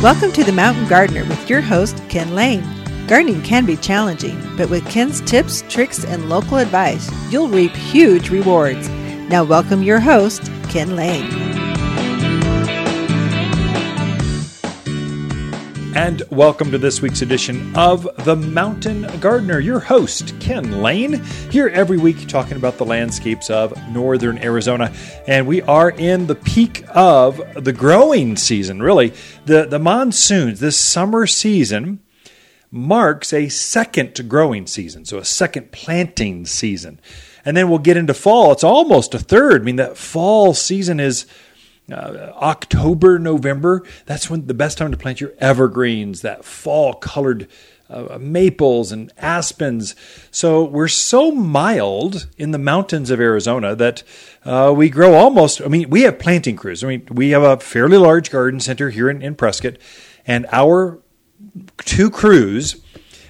Welcome to the Mountain Gardener with your host, Ken Lane. Gardening can be challenging, but with Ken's tips, tricks, and local advice, you'll reap huge rewards. Now, welcome your host, Ken Lane. And welcome to this week's edition of The Mountain Gardener. Your host, Ken Lane, here every week talking about the landscapes of northern Arizona. And we are in the peak of the growing season, really. The, the monsoons, this summer season, marks a second growing season, so a second planting season. And then we'll get into fall. It's almost a third. I mean, that fall season is uh, October, November, that's when the best time to plant your evergreens, that fall colored uh, maples and aspens. So we're so mild in the mountains of Arizona that uh, we grow almost. I mean, we have planting crews. I mean, we have a fairly large garden center here in, in Prescott, and our two crews.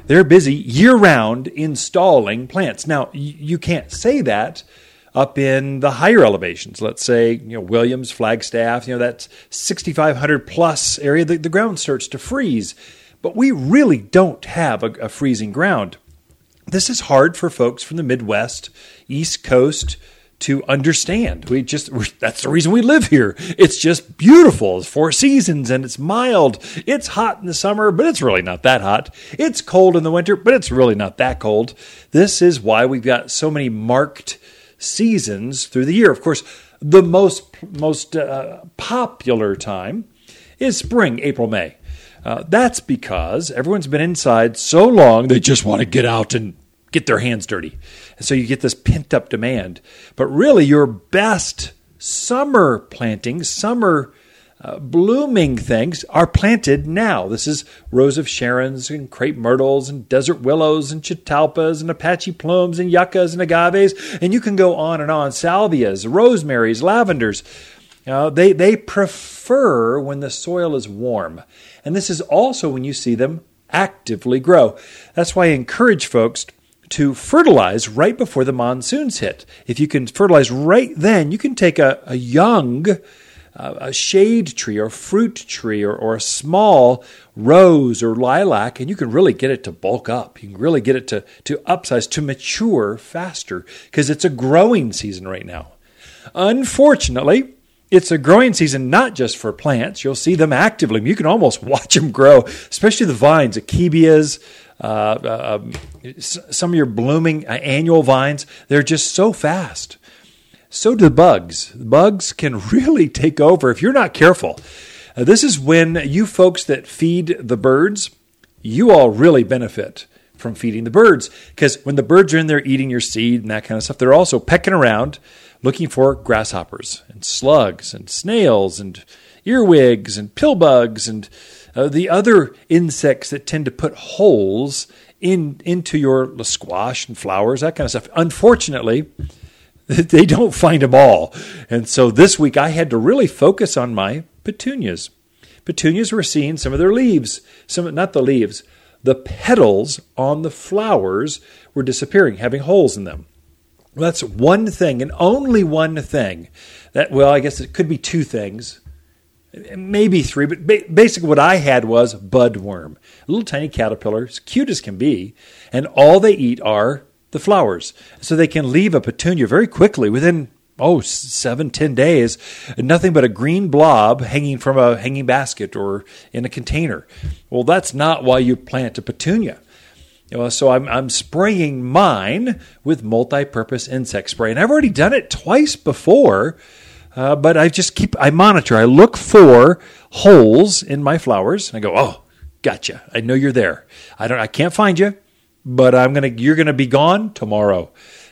They're busy year round installing plants. Now, you can't say that up in the higher elevations. Let's say, you know, Williams, Flagstaff, you know, that 6,500 plus area, the, the ground starts to freeze. But we really don't have a, a freezing ground. This is hard for folks from the Midwest, East Coast, to understand. We just that's the reason we live here. It's just beautiful. It's four seasons and it's mild. It's hot in the summer, but it's really not that hot. It's cold in the winter, but it's really not that cold. This is why we've got so many marked seasons through the year. Of course, the most most uh, popular time is spring, April, May. Uh, that's because everyone's been inside so long they just want to get out and get their hands dirty. And so you get this pent up demand. But really, your best summer planting, summer uh, blooming things are planted now. This is rose of Sharons and crepe myrtles and desert willows and catalpas and Apache plums and yuccas and agaves, and you can go on and on. Salvias, rosemaries, lavenders. Uh, they, they prefer when the soil is warm. And this is also when you see them actively grow. That's why I encourage folks to fertilize right before the monsoons hit. If you can fertilize right then, you can take a, a young a shade tree or fruit tree or, or a small rose or lilac, and you can really get it to bulk up. You can really get it to, to upsize, to mature faster because it's a growing season right now. Unfortunately, it's a growing season not just for plants. You'll see them actively. You can almost watch them grow, especially the vines, akebias, uh, uh, um, some of your blooming uh, annual vines. They're just so fast so do the bugs. Bugs can really take over if you're not careful. Uh, this is when you folks that feed the birds, you all really benefit from feeding the birds because when the birds are in there eating your seed and that kind of stuff, they're also pecking around looking for grasshoppers and slugs and snails and earwigs and pillbugs and uh, the other insects that tend to put holes in into your squash and flowers, that kind of stuff. Unfortunately, they don't find them all. And so this week I had to really focus on my petunias. Petunias were seeing some of their leaves, some not the leaves, the petals on the flowers were disappearing, having holes in them. That's one thing, and only one thing. That well, I guess it could be two things, maybe three, but basically what I had was budworm, a little tiny caterpillar, as cute as can be, and all they eat are the flowers. So they can leave a petunia very quickly within oh seven ten days nothing but a green blob hanging from a hanging basket or in a container. Well that's not why you plant a petunia. You know, so I'm, I'm spraying mine with multi-purpose insect spray. And i've already done it twice before uh, but i just keep i monitor. I look for holes in my flowers and i go oh gotcha. I know you're there. I don't i can't find you but I'm gonna you're gonna be gone tomorrow.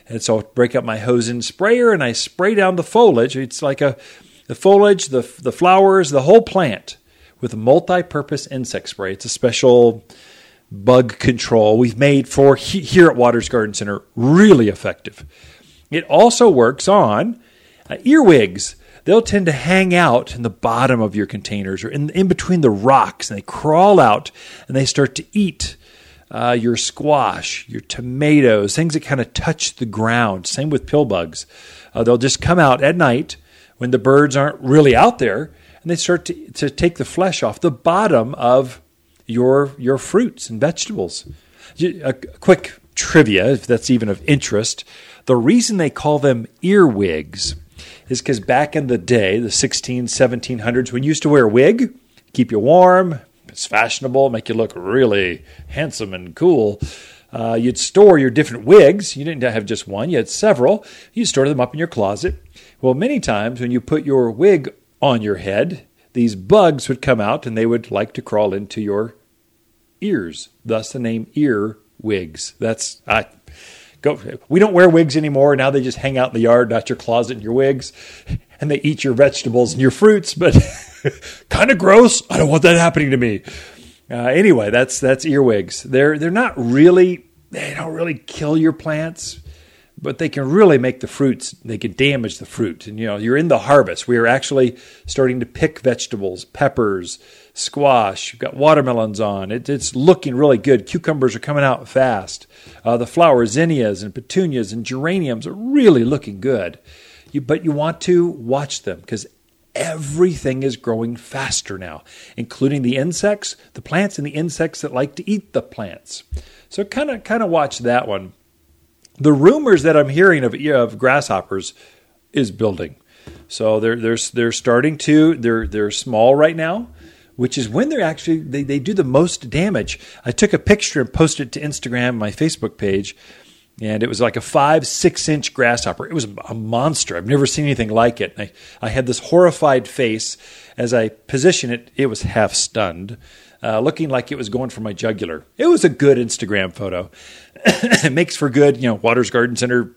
And so I break up my hose and sprayer and I spray down the foliage. It's like a the foliage, the the flowers, the whole plant with a multi-purpose insect spray. It's a special bug control we've made for here at Waters Garden Center. Really effective. It also works on uh, earwigs. They'll tend to hang out in the bottom of your containers or in, in between the rocks, and they crawl out and they start to eat uh, your squash, your tomatoes, things that kind of touch the ground. Same with pill bugs. Uh, they'll just come out at night when the birds aren't really out there, and they start to, to take the flesh off the bottom of your your fruits and vegetables. A quick trivia, if that's even of interest, the reason they call them earwigs is because back in the day, the 16, 1700s, when you used to wear a wig, keep you warm, it's fashionable, make you look really handsome and cool. Uh, you'd store your different wigs. You didn't have just one, you had several. You store them up in your closet. Well, many times when you put your wig on your head, these bugs would come out and they would like to crawl into your ears. Thus the name ear wigs. That's I go we don't wear wigs anymore. Now they just hang out in the yard, not your closet and your wigs. And they eat your vegetables and your fruits, but kind of gross. I don't want that happening to me. Uh, anyway, that's that's earwigs. They're they're not really they don't really kill your plants, but they can really make the fruits. They can damage the fruit. And you know, you're in the harvest. We are actually starting to pick vegetables, peppers, squash. You've got watermelons on. It, it's looking really good. Cucumbers are coming out fast. Uh, the flowers, zinnias and petunias and geraniums are really looking good. You, but you want to watch them because everything is growing faster now, including the insects, the plants, and the insects that like to eat the plants. So kind of kind of watch that one. The rumors that I'm hearing of of grasshoppers is building. So they're they're they're starting to they're they're small right now, which is when they're actually they, they do the most damage. I took a picture and posted it to Instagram, my Facebook page and it was like a five, six inch grasshopper. It was a monster. I've never seen anything like it. I, I, had this horrified face. As I positioned it, it was half stunned, uh, looking like it was going for my jugular. It was a good Instagram photo. it makes for good, you know, Waters Garden Center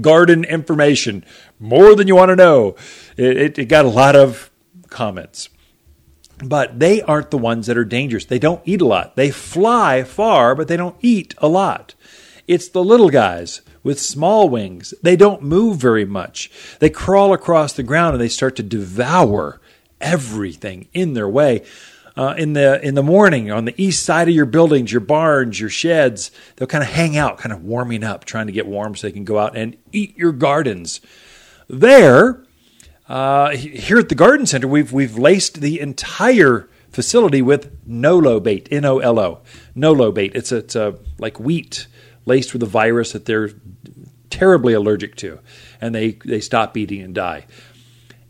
garden information, more than you want to know. It, it, it got a lot of comments. But they aren't the ones that are dangerous. They don't eat a lot. They fly far, but they don't eat a lot. It's the little guys with small wings. They don't move very much. They crawl across the ground and they start to devour everything in their way. Uh, in the in the morning on the east side of your buildings, your barns, your sheds, they'll kind of hang out, kind of warming up, trying to get warm so they can go out and eat your gardens. There, uh, here at the garden center, we've we've laced the entire facility with Nolo bait, N O L O, Nolo bait. It's a, it's a like wheat laced with a virus that they're terribly allergic to, and they, they stop eating and die.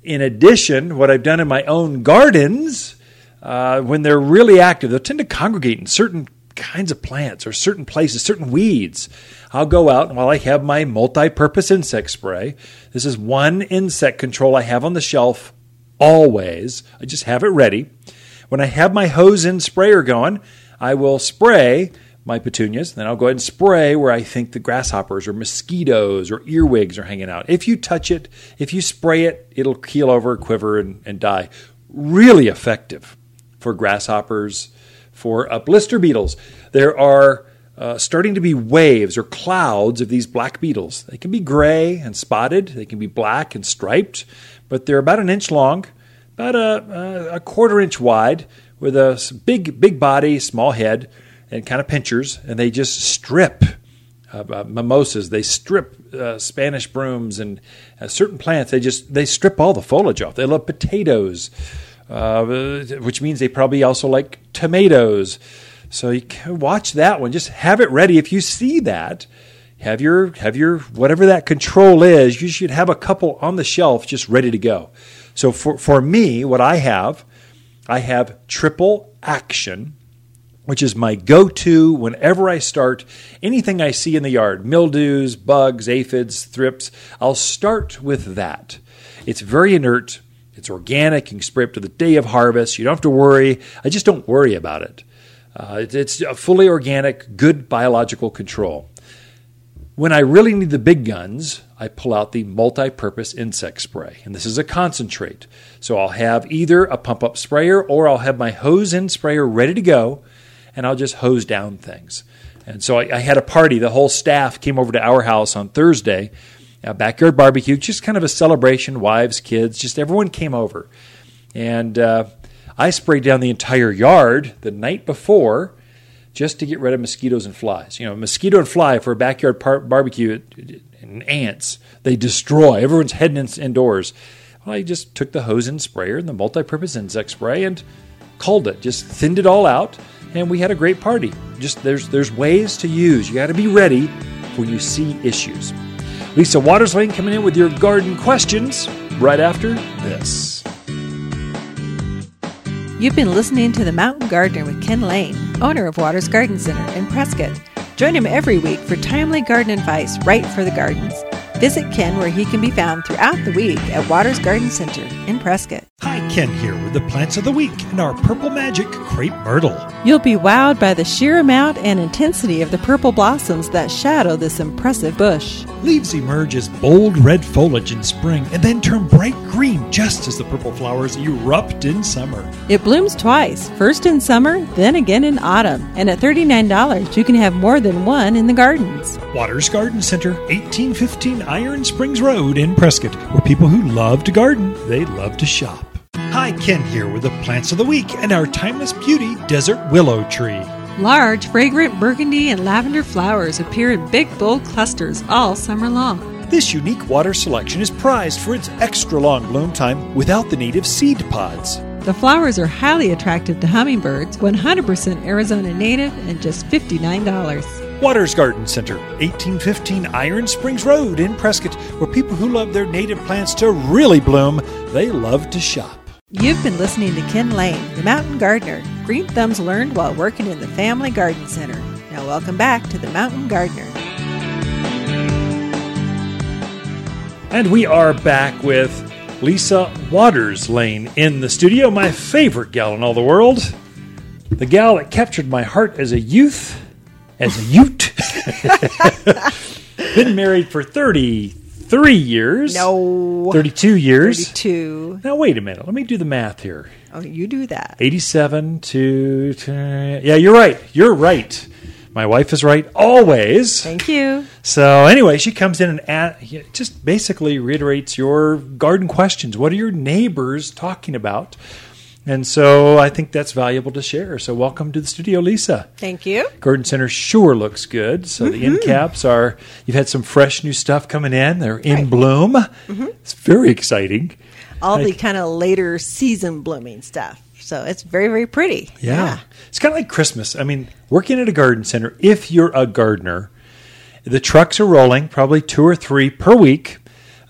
In addition, what I've done in my own gardens, uh, when they're really active, they'll tend to congregate in certain kinds of plants or certain places, certain weeds. I'll go out and while I have my multi purpose insect spray, this is one insect control I have on the shelf always. I just have it ready. When I have my hose and sprayer going, I will spray my petunias. Then I'll go ahead and spray where I think the grasshoppers or mosquitoes or earwigs are hanging out. If you touch it, if you spray it, it'll keel over, quiver, and, and die. Really effective for grasshoppers, for uh, blister beetles. There are uh, starting to be waves or clouds of these black beetles. They can be gray and spotted, they can be black and striped, but they're about an inch long, about a, a quarter inch wide, with a big, big body, small head and kind of pinchers, and they just strip uh, uh, mimosas. They strip uh, Spanish brooms and uh, certain plants. They just they strip all the foliage off. They love potatoes, uh, which means they probably also like tomatoes. So you can watch that one. Just have it ready. If you see that, have your have your whatever that control is. You should have a couple on the shelf just ready to go. So for for me, what I have, I have triple action which is my go to whenever I start anything I see in the yard mildews, bugs, aphids, thrips. I'll start with that. It's very inert, it's organic, you can spray up to the day of harvest. You don't have to worry. I just don't worry about it. Uh, it's fully organic, good biological control. When I really need the big guns, I pull out the multi purpose insect spray. And this is a concentrate. So I'll have either a pump up sprayer or I'll have my hose in sprayer ready to go and I'll just hose down things. And so I, I had a party. The whole staff came over to our house on Thursday, a backyard barbecue, just kind of a celebration. Wives, kids, just everyone came over, and uh, I sprayed down the entire yard the night before just to get rid of mosquitoes and flies. You know, mosquito and fly for a backyard par- barbecue and ants, they destroy. Everyone's heading in- indoors. Well, I just took the hose and sprayer and the multi-purpose insect spray and called it. Just thinned it all out, and we had a great party. Just there's there's ways to use. You got to be ready when you see issues. Lisa Waters Lane coming in with your garden questions right after this. You've been listening to The Mountain Gardener with Ken Lane, owner of Waters Garden Center in Prescott. Join him every week for timely garden advice right for the gardens. Visit Ken where he can be found throughout the week at Waters Garden Center in Prescott. Hi, Ken here with the plants of the week and our Purple Magic Crepe Myrtle. You'll be wowed by the sheer amount and intensity of the purple blossoms that shadow this impressive bush. Leaves emerge as bold red foliage in spring and then turn bright green just as the purple flowers erupt in summer. It blooms twice, first in summer, then again in autumn. And at $39, you can have more than one in the gardens. Waters Garden Center, 1815 Iron Springs Road in Prescott, where people who love to garden, they love to shop. Hi, Ken here with the plants of the week and our timeless beauty desert willow tree. Large, fragrant burgundy and lavender flowers appear in big, bold clusters all summer long. This unique water selection is prized for its extra long bloom time without the need of seed pods. The flowers are highly attractive to hummingbirds, 100% Arizona native, and just $59. Waters Garden Center, 1815 Iron Springs Road in Prescott, where people who love their native plants to really bloom, they love to shop. You've been listening to Ken Lane, the mountain gardener. Green thumbs learned while working in the Family Garden Center. Now, welcome back to the Mountain Gardener. And we are back with Lisa Waters Lane in the studio, my favorite gal in all the world. The gal that captured my heart as a youth, as a ute. Been married for 33 years. No. 32 years. 32. Now, wait a minute. Let me do the math here. Oh, you do that. 87 to, to yeah, you're right. You're right. My wife is right always. Thank you. So anyway, she comes in and at, just basically reiterates your garden questions. What are your neighbors talking about? And so I think that's valuable to share. So welcome to the studio, Lisa. Thank you. Garden Center sure looks good. So the end caps are you've had some fresh new stuff coming in. They're in Right. bloom. It's very exciting. All the kind of later season blooming stuff. So it's very, very pretty. Yeah. It's kind of like Christmas. I mean, working at a garden center, if you're a gardener, the trucks are rolling, probably two or three per week,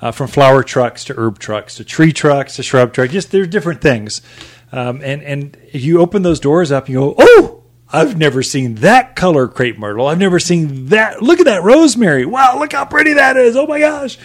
uh, from flower trucks to herb trucks to tree trucks to shrub trucks. Just there's different things. Um, and, and you open those doors up and you go, oh, I've never seen that color crepe myrtle. I've never seen that. Look at that rosemary. Wow, look how pretty that is. Oh my gosh.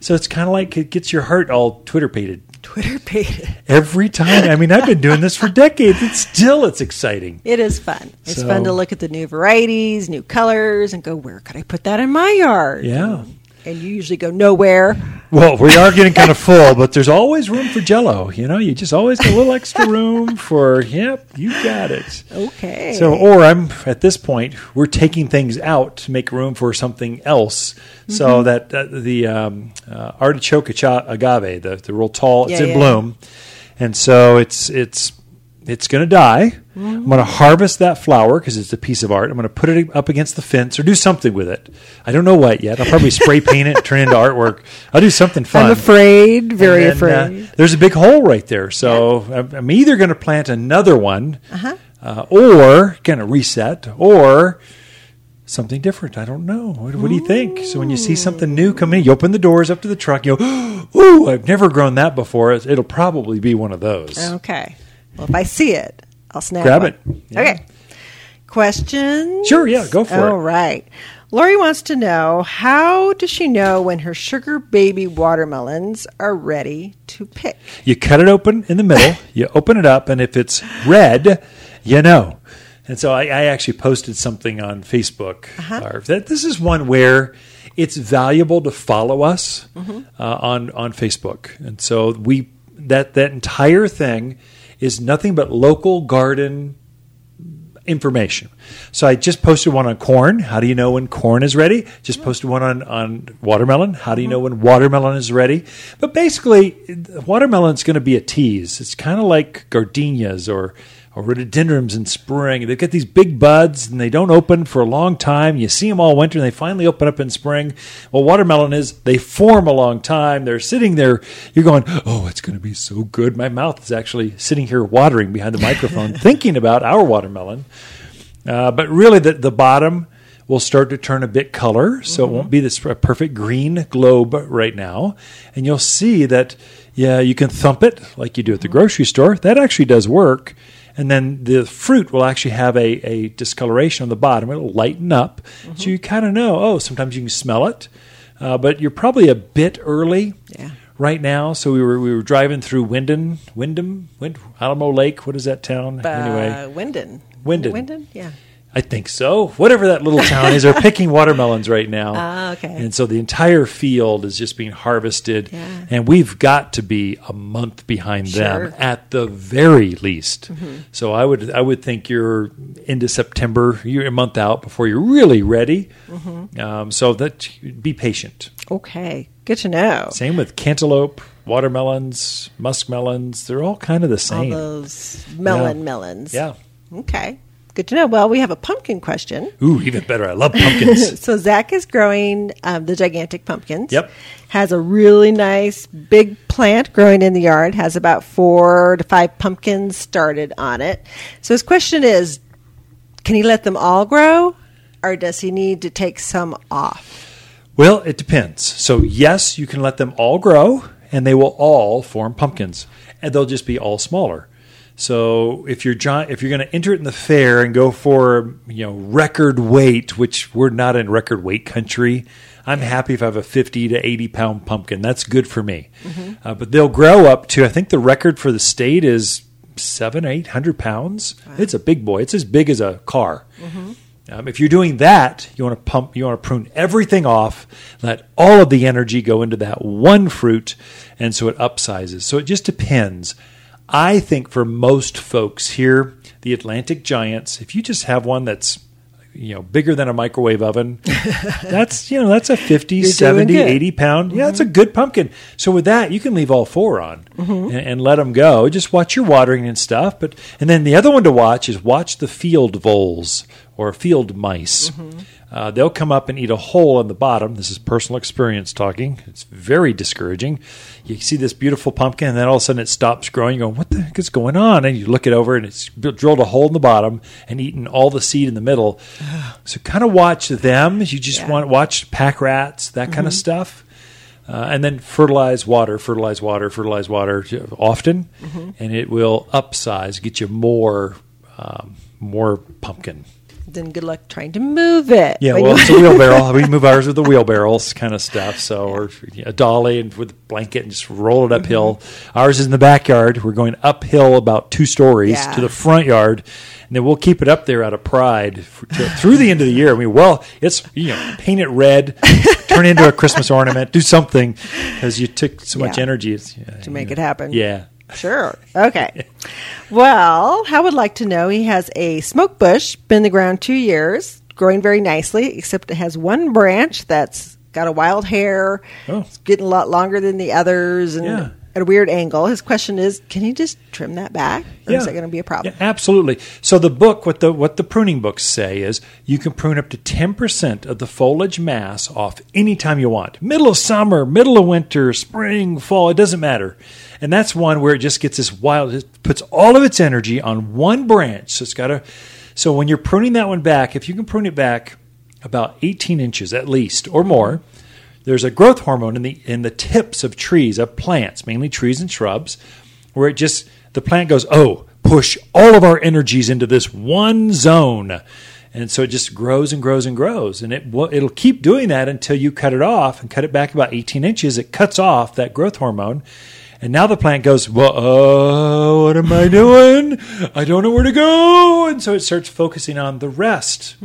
So it's kind of like it gets your heart all Twitter pated Twitter pated. every time. I mean, I've been doing this for decades. It's still it's exciting. It is fun. It's So- fun to look at the new varieties, new colors, and go, where could I put that in my yard? Yeah. And you usually go, nowhere. Well, we are getting kind of full, but there's always room for Jello. You know, you just always get a little extra room for. Yep, you got it. Okay. So, or I'm at this point, we're taking things out to make room for something else. Mm-hmm. So that uh, the um, uh, artichoke agave, the the real tall, it's Yeah, in yeah. bloom, and so it's it's it's going to die. Mm-hmm. I'm going to harvest that flower because it's a piece of art. I'm going to put it up against the fence or do something with it. I don't know what yet. I'll probably spray paint it, turn it into artwork. I'll do something fun. I'm afraid, very then, afraid. uh, there's a big hole right there. So I'm- I'm either going to plant another one Uh-huh. uh, or going to reset or something different. I don't know. What, what do you think? So when you see something new come in, you open the doors up to the truck, you go, Ooh, I've never grown that before. It'll probably be one of those. Okay. Well, if I see it, I'll snap Grab one. it. Yeah. Okay. Questions? Sure, yeah, go for it. All right. Lori wants to know how does she know when her sugar baby watermelons are ready to pick? You cut it open in the middle, you open it up, and if it's red, you know. And so I, I actually posted something on Facebook. uh, that this is one where it's valuable to follow us uh, on on Facebook, and so we that that entire thing is nothing but local garden information. So I just posted one on corn. How do you know when corn is ready? Just mm-hmm. posted one on, on watermelon. How do you mm-hmm. know when watermelon is ready? But basically, watermelon is going to be a tease. It's kind of like gardenias or or rhododendrons in spring. They've got these big buds and they don't open for a long time. You see them all winter and they finally open up in spring. Well, watermelon is they form a long time. They're sitting there. You're going, oh, it's going to be so good. My mouth is actually sitting here watering behind the microphone, thinking about our watermelon. Uh, but really, the, the bottom will start to turn a bit color, so mm-hmm. it won't be this perfect green globe right now. And you'll see that, yeah, you can thump it like you do at the grocery store. That actually does work. And then the fruit will actually have a, a discoloration on the bottom. It'll lighten up. Mm-hmm. So you kind of know, oh, sometimes you can smell it. Uh, but you're probably a bit early. Yeah right now. So we were we were driving through Wyndham, Wyndham, Wind, Alamo Lake. What is that town? Uh, anyway, Wenden. Wenden. Wenden, yeah. I think so. Whatever that little town is, they're picking watermelons right now. Ah, okay. And so the entire field is just being harvested, yeah. and we've got to be a month behind sure. them at the very least. Mm-hmm. So I would I would think you're into September, you're a month out before you're really ready. Mm-hmm. Um, so that be patient. Okay, good to know. Same with cantaloupe, watermelons, muskmelons. They're all kind of the same. All those melon Yeah. melons. Yeah. Okay. Good to know. Well, we have a pumpkin question. Ooh, even better. I love pumpkins. So Zach is growing um, the gigantic pumpkins. Yep. Has a really nice big plant growing in the yard. Has about four to five pumpkins started on it. So his question is, can he let them all grow, or does he need to take some off? Well, it depends. So, yes, you can let them all grow and they will all form pumpkins and they'll just be all smaller. So, if you're if you're going to enter it in the fair and go for, you know, record weight, which we're not in record weight country, I'm happy if I have a 50 to 80 pound pumpkin. That's good for me. Uh, but they'll grow up to, I think the record for the state is seven, eight hundred pounds. It's a big boy. It's as big as a car. Um, if you're doing that, you want to pump, you want to prune everything off, let all of the energy go into that one fruit, and so it upsizes. So it just depends. I think for most folks here, the Atlantic Giants, if you just have one that's you know bigger than a microwave oven, that's you know that's a 50, You're doing 70, good. 80 pound. Yeah, that's a mm-hmm. good pumpkin. So with that, you can leave all four on mm-hmm. and, and let them go. Just watch your watering and stuff. But and then the other one to watch is watch the field voles or field mice. Uh, they'll come up and eat a hole in the bottom. This is personal experience talking. It's very discouraging. You see this beautiful pumpkin, and then all of a sudden it stops growing. You go, "What the heck is going on?" And you look it over, and it's drilled a hole in the bottom and eaten all the seed in the middle. so kind of watch them. You just Yeah. want watch pack rats, that kind of stuff. Uh, and then fertilize water, fertilize water, fertilize water often, and it will upsize, get you more, um, more pumpkin. Then good luck trying to move it. Yeah, well, it's a wheelbarrow. we move ours with the wheelbarrows kind of stuff. So, or a dolly and with a blanket and just roll it uphill. Mm-hmm. Ours is in the backyard. We're going uphill about two stories Yeah. to the front yard, and then we'll keep it up there out of pride for, to, through the end of the year. I mean, well, it's you know, paint it red, turn it into a Christmas ornament, do something because you took so much energy yeah, to make you it happen. Yeah. Sure. Okay. well, Hal would like to know he has a smoke bush, been in the ground two years, growing very nicely, except it has one branch that's got a wild hair. Oh. It's getting a lot longer than the others and Yeah. at a weird angle. His question is, can he just trim that back? Or is Yeah. that going to be a problem? Yeah, absolutely. So the book, what the what the pruning books say is, you can prune up to ten percent of the foliage mass off anytime you want. Middle of summer, middle of winter, spring, fall, it doesn't matter. And that's one where it just gets this wild. It puts all of its energy on one branch. So it's got to. So when you're pruning that one back, if you can prune it back about 18 inches at least or more, there's a growth hormone in the in the tips of trees of plants, mainly trees and shrubs, where it just the plant goes, oh, push all of our energies into this one zone, and so it just grows and grows and grows, and it it'll keep doing that until you cut it off and cut it back about 18 inches. It cuts off that growth hormone. And now the plant goes, well, uh, what am I doing? I don't know where to go. And so it starts focusing on the rest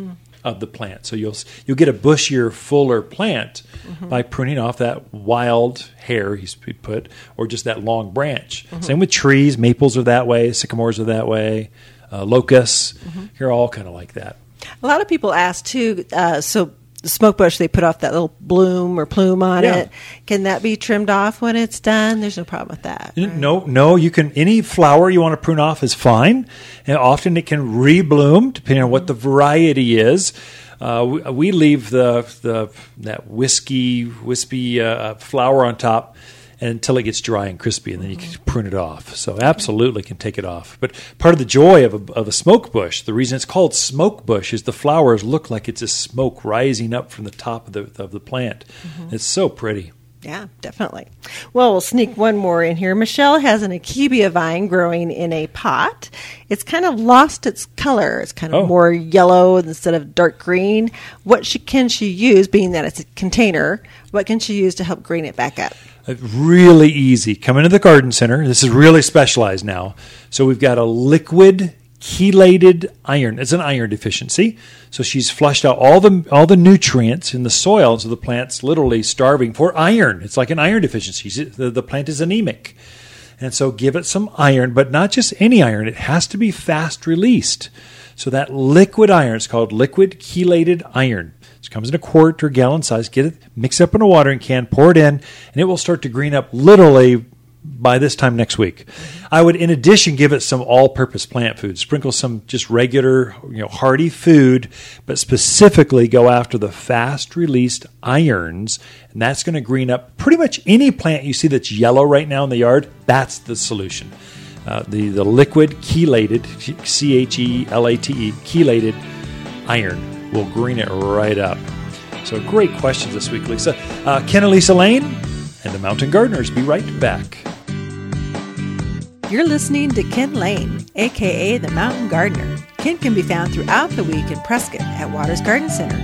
of the plant. So you'll you'll get a bushier, fuller plant by pruning off that wild hair he's put, or just that long branch. Same with trees. Maples are that way. Sycamores are that way. Uh, locusts, you're all kind of like that. A lot of people ask too. Uh, so smoke bush, they put off that little bloom or plume on Yeah. it. Can that be trimmed off when it's done? There's no problem with that. right? No, no, you can any flower you want to prune off is fine, and often it can rebloom depending on what the variety is. Uh, we, we leave the the that whiskey wispy uh, flower on top until it gets dry and crispy, and then you can prune it off. So absolutely can take it off. But part of the joy of a, of a smoke bush, the reason it's called smoke bush, is the flowers look like it's a smoke rising up from the top of the of the plant. Mm-hmm. It's so pretty. Yeah, definitely. Well, we'll sneak one more in here. Michelle has an akebia vine growing in a pot. It's kind of lost its color. It's kind of Oh. more yellow instead of dark green. What she, can she use, being that it's a container, what can she use to help green it back up? Really easy. Come into the garden center. This is really specialized now. So we've got a liquid chelated iron. It's an iron deficiency. So she's flushed out all the all the nutrients in the soil, so the plant's literally starving for iron. It's like an iron deficiency. The, the plant is anemic. And so give it some iron, but not just any iron. It has to be fast released. So that liquid iron, it's called liquid chelated iron. It comes in a quart or gallon size. Get it, mix it up in a watering can, pour it in, and it will start to green up literally by this time next week. I would, in addition, give it some all-purpose plant food. Sprinkle some just regular, you know, hearty food, but specifically go after the fast-released irons, and that's going to green up pretty much any plant you see that's yellow right now in the yard. That's the solution. Uh, the the liquid chelated, C H E L A T E, chelated iron will green it right up. So great questions this week, Lisa. Uh, Ken and Lisa Lane and the Mountain Gardeners. Be right back. You're listening to Ken Lane, aka the Mountain Gardener. Ken can be found throughout the week in Prescott at Waters Garden Center.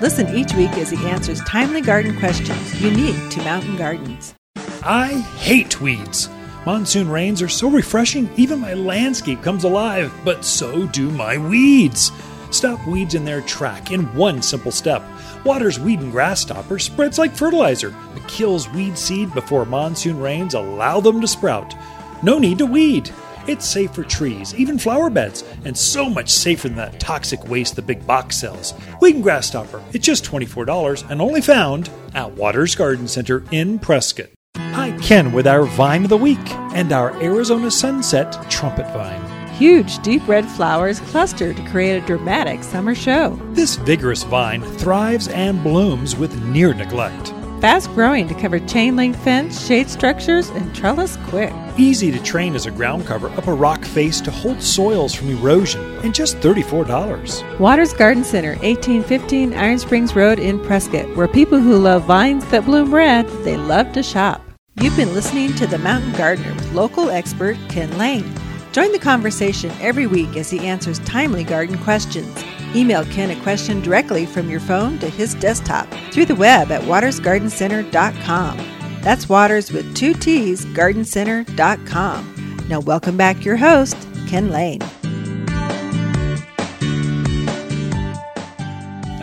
Listen each week as he answers timely garden questions unique to mountain gardens. I hate weeds. Monsoon rains are so refreshing, even my landscape comes alive, but so do my weeds. Stop weeds in their track in one simple step. Water's weed and grass stopper spreads like fertilizer. It kills weed seed before monsoon rains allow them to sprout. No need to weed. It's safe for trees, even flower beds, and so much safer than that toxic waste the big box sells. Weed and Grass Stopper, it's just $24 and only found at Waters Garden Center in Prescott. Hi, Ken, with our Vine of the Week and our Arizona Sunset Trumpet Vine. Huge, deep red flowers cluster to create a dramatic summer show. This vigorous vine thrives and blooms with near neglect. Fast growing to cover chain link fence, shade structures, and trellis quick. Easy to train as a ground cover up a rock face to hold soils from erosion, and just $34. Waters Garden Center, 1815 Iron Springs Road in Prescott, where people who love vines that bloom red, they love to shop. You've been listening to The Mountain Gardener with local expert Ken Lane. Join the conversation every week as he answers timely garden questions. Email Ken a question directly from your phone to his desktop through the web at watersgardencenter.com. That's Waters with two T's, gardencenter.com. Now, welcome back your host, Ken Lane.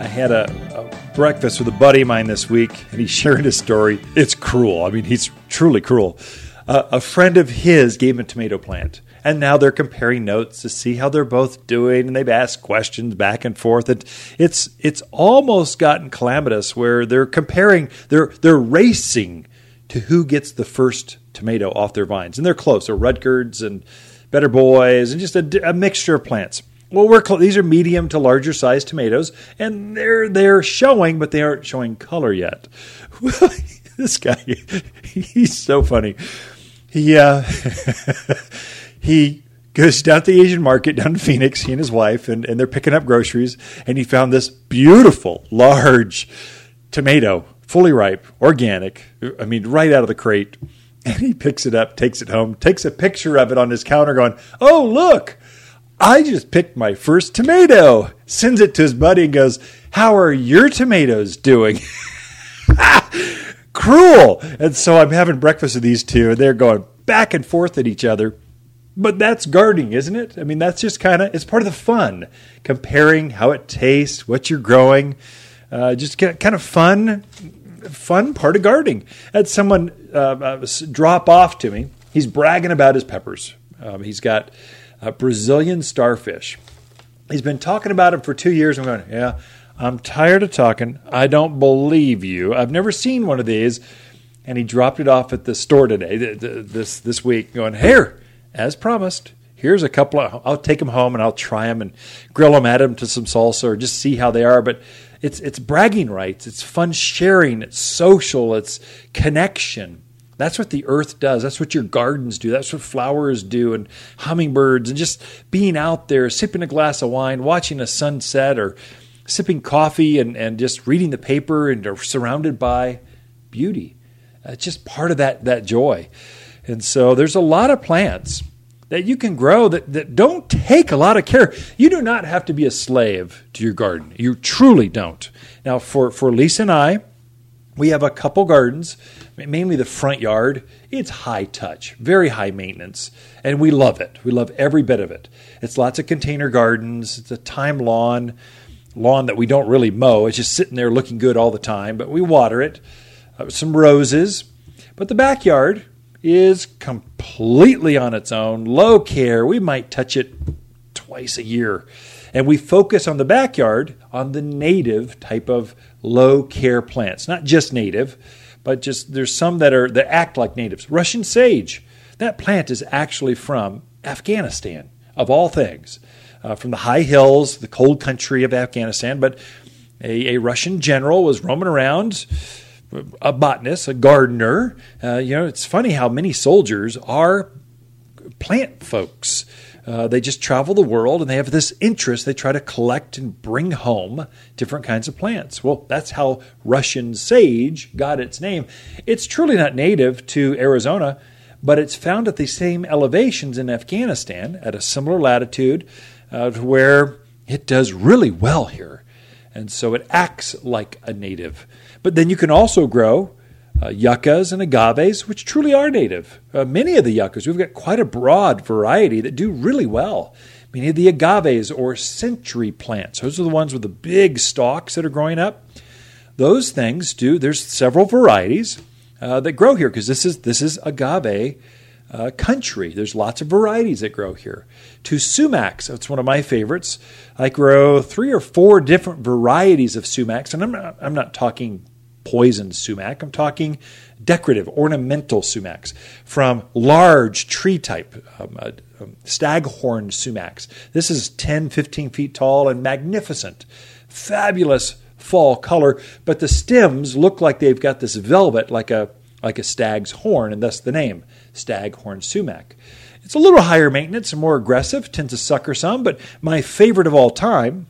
I had a, breakfast with a buddy of mine this week, and he shared his story. It's cruel. I mean, he's truly cruel. Uh, a friend of his gave him a tomato plant, and now they're comparing notes to see how they're both doing, and they've asked questions back and forth. And it's it's almost gotten calamitous where they're comparing, they're they're racing to who gets the first tomato off their vines, and they're close. They're Rutgers and Better Boys, and just a, a mixture of plants. Well, we're cl- these are medium to larger sized tomatoes, and they're they're showing, but they aren't showing color yet. This guy, he's so funny. He uh, he goes down to the Asian market down in Phoenix. He and his wife, and, and they're picking up groceries, and he found this beautiful large tomato, fully ripe, organic. I mean, right out of the crate. And he picks it up, takes it home, takes a picture of it on his counter, going, "Oh, look." I just picked my first tomato. Sends it to his buddy and goes, How are your tomatoes doing? Cruel. And so I'm having breakfast with these two, and they're going back and forth at each other. But that's gardening, isn't it? I mean, that's just kind of, it's part of the fun. Comparing how it tastes, what you're growing. Uh, just kind of fun, fun part of gardening. Had someone uh, uh, drop off to me. He's bragging about his peppers. Um, he's got uh, Brazilian starfish. He's been talking about them for two years. I'm going, yeah, I'm tired of talking. I don't believe you. I've never seen one of these. And he dropped it off at the store today, this this week, going, Here, as promised, here's a couple of, I'll take them home and I'll try them and grill them, add them to some salsa or just see how they are. But it's, it's bragging rights, it's fun sharing, it's social, it's connection. That's what the earth does. That's what your gardens do. That's what flowers do, and hummingbirds, and just being out there, sipping a glass of wine, watching a sunset, or sipping coffee and, and just reading the paper and are surrounded by beauty. Uh, it's just part of that, that joy. And so there's a lot of plants that you can grow that, that don't take a lot of care. You do not have to be a slave to your garden. You truly don't. Now, for, for Lisa and I, we have a couple gardens, mainly the front yard. It's high touch, very high maintenance, and we love it. We love every bit of it. It's lots of container gardens, it's a time lawn, lawn that we don't really mow. It's just sitting there looking good all the time, but we water it. Uh, some roses. But the backyard, is completely on its own, low care. We might touch it twice a year. And we focus on the backyard on the native type of low care plants, not just native, but just there's some that are that act like natives. Russian sage, that plant is actually from Afghanistan, of all things, uh, from the high hills, the cold country of Afghanistan. But a, a Russian general was roaming around a botanist, a gardener. Uh, you know, it's funny how many soldiers are plant folks. Uh, they just travel the world and they have this interest. They try to collect and bring home different kinds of plants. Well, that's how Russian sage got its name. It's truly not native to Arizona, but it's found at the same elevations in Afghanistan at a similar latitude uh, where it does really well here. And so it acts like a native. But then you can also grow uh, yuccas and agaves, which truly are native. Uh, many of the yuccas, we've got quite a broad variety that do really well. Many of the agaves or century plants, those are the ones with the big stalks that are growing up. Those things do. There's several varieties uh, that grow here because this is this is agave uh, country. There's lots of varieties that grow here. To sumacs, that's one of my favorites. I grow three or four different varieties of sumacs, and I'm not, I'm not talking poison sumac. I'm talking decorative, ornamental sumacs from large tree type um, uh, um, staghorn sumacs. This is 10, 15 feet tall and magnificent. Fabulous fall color, but the stems look like they've got this velvet like a like a stag's horn, and thus the name staghorn sumac. It's a little higher maintenance and more aggressive, tends to sucker some, but my favorite of all time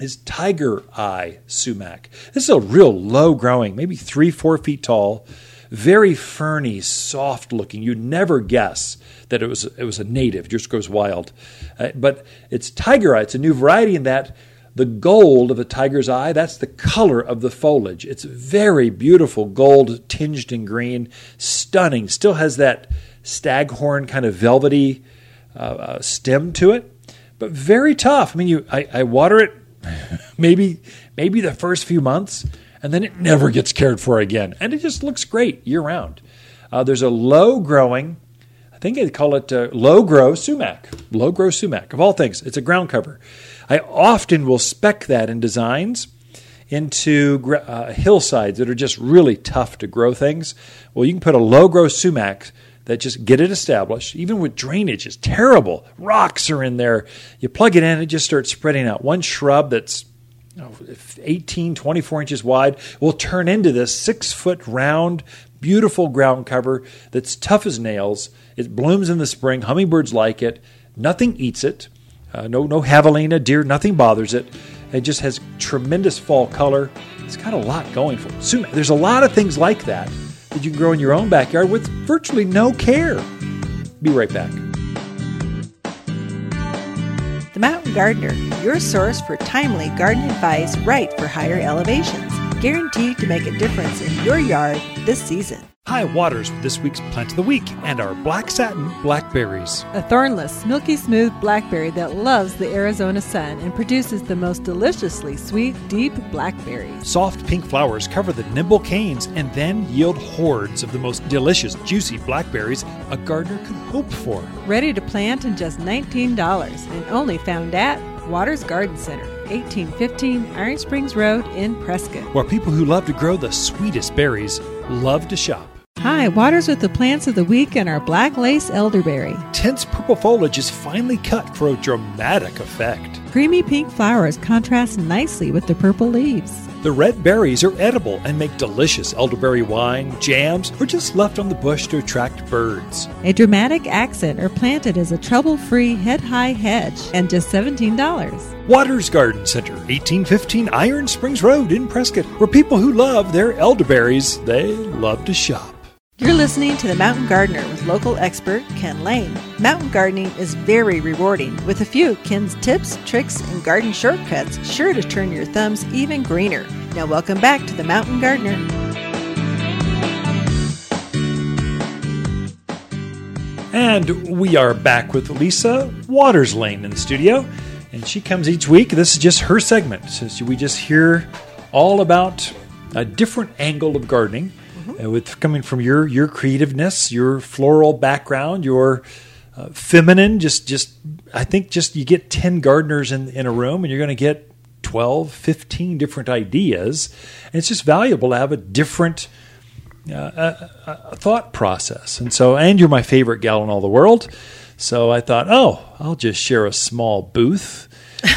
is tiger eye sumac. This is a real low growing, maybe three, four feet tall, very ferny, soft looking. You'd never guess that it was it was a native. It just goes wild. Uh, but it's tiger eye. It's a new variety in that the gold of a tiger's eye, that's the color of the foliage. It's very beautiful, gold tinged in green, stunning. Still has that staghorn kind of velvety uh, uh, stem to it, but very tough. I mean, you I, I water it maybe maybe the first few months, and then it never gets cared for again, and it just looks great year round. Uh, there's a low growing, I think they call it uh, low grow sumac, low grow sumac of all things. It's a ground cover. I often will spec that in designs into uh, hillsides that are just really tough to grow things. Well, you can put a low grow sumac that just get it established, even with drainage, is terrible. Rocks are in there. You plug it in, it just starts spreading out. One shrub that's 18, 24 inches wide will turn into this six foot round, beautiful ground cover that's tough as nails. It blooms in the spring. Hummingbirds like it. Nothing eats it. Uh, no, no javelina, deer, nothing bothers it. It just has tremendous fall color. It's got a lot going for it. There's a lot of things like that that you can grow in your own backyard with virtually no care. Be right back. The Mountain Gardener, your source for timely garden advice right for higher elevations, guaranteed to make a difference in your yard this season. Hi Waters with this week's Plant of the Week and our black satin blackberries. A thornless, milky smooth blackberry that loves the Arizona sun and produces the most deliciously sweet, deep blackberries. Soft pink flowers cover the nimble canes and then yield hordes of the most delicious, juicy blackberries a gardener could hope for. Ready to plant in just $19 and only found at Waters Garden Center. 1815 Iron Springs Road in Prescott. Where people who love to grow the sweetest berries love to shop. Hi, Waters with the plants of the week and our black lace elderberry. Tense purple foliage is finely cut for a dramatic effect. Creamy pink flowers contrast nicely with the purple leaves. The red berries are edible and make delicious elderberry wine, jams, or just left on the bush to attract birds. A dramatic accent are planted as a trouble free head high hedge and just $17. Waters Garden Center, 1815 Iron Springs Road in Prescott, where people who love their elderberries, they love to shop. You're listening to The Mountain Gardener with local expert Ken Lain. Mountain gardening is very rewarding, with a few Ken's tips, tricks, and garden shortcuts sure to turn your thumbs even greener. Now, welcome back to The Mountain Gardener. And we are back with Lisa Watters Lain in the studio. And she comes each week. This is just her segment. So we just hear all about a different angle of gardening uh, with coming from your your creativeness, your floral background, your uh, feminine. Just just I think just you get ten gardeners in in a room, and you're going to get 12, 15 different ideas. And it's just valuable to have a different uh, a, a thought process. And so, and you're my favorite gal in all the world. So I thought, oh, I'll just share a small booth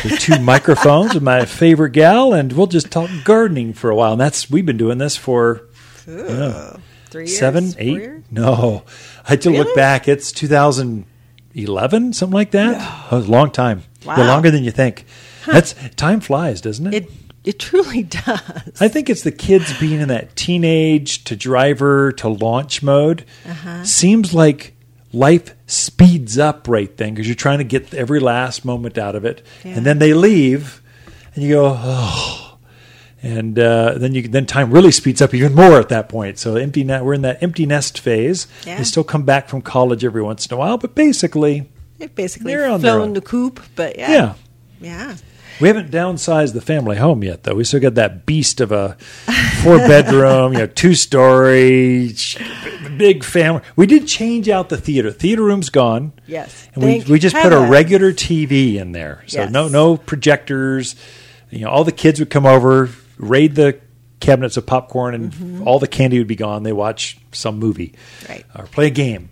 with two microphones with my favorite gal, and we'll just talk gardening for a while. And that's we've been doing this for yeah, Three years? seven, eight. years? No, I had to look back. It's 2011, something like that. That was a long time. Yeah, Wow. longer than you think. That's time flies, doesn't it? It, it truly does. I think it's the kids being in that teenage to driver to launch mode. Uh-huh. Seems like life speeds up right then because you're trying to get every last moment out of it, Yeah. and then they leave, and you go, oh, and uh, then you then time really speeds up even more at that point. So empty net, we're in that empty nest phase. Yeah. They still come back from college every once in a while, but basically, They've basically They're on their own. the coop, but yeah. yeah. Yeah. We haven't downsized the family home yet, though. We still got that beast of a four bedroom, you know, two story, big family. We did change out the theater. Theater room's gone. Yes. And we, Thank we just put a regular TV in there. So Yes. no no projectors. You know, all the kids would come over, raid the cabinets of popcorn, and all the candy would be gone. They watch some movie Mm-hmm. Right. or play a game.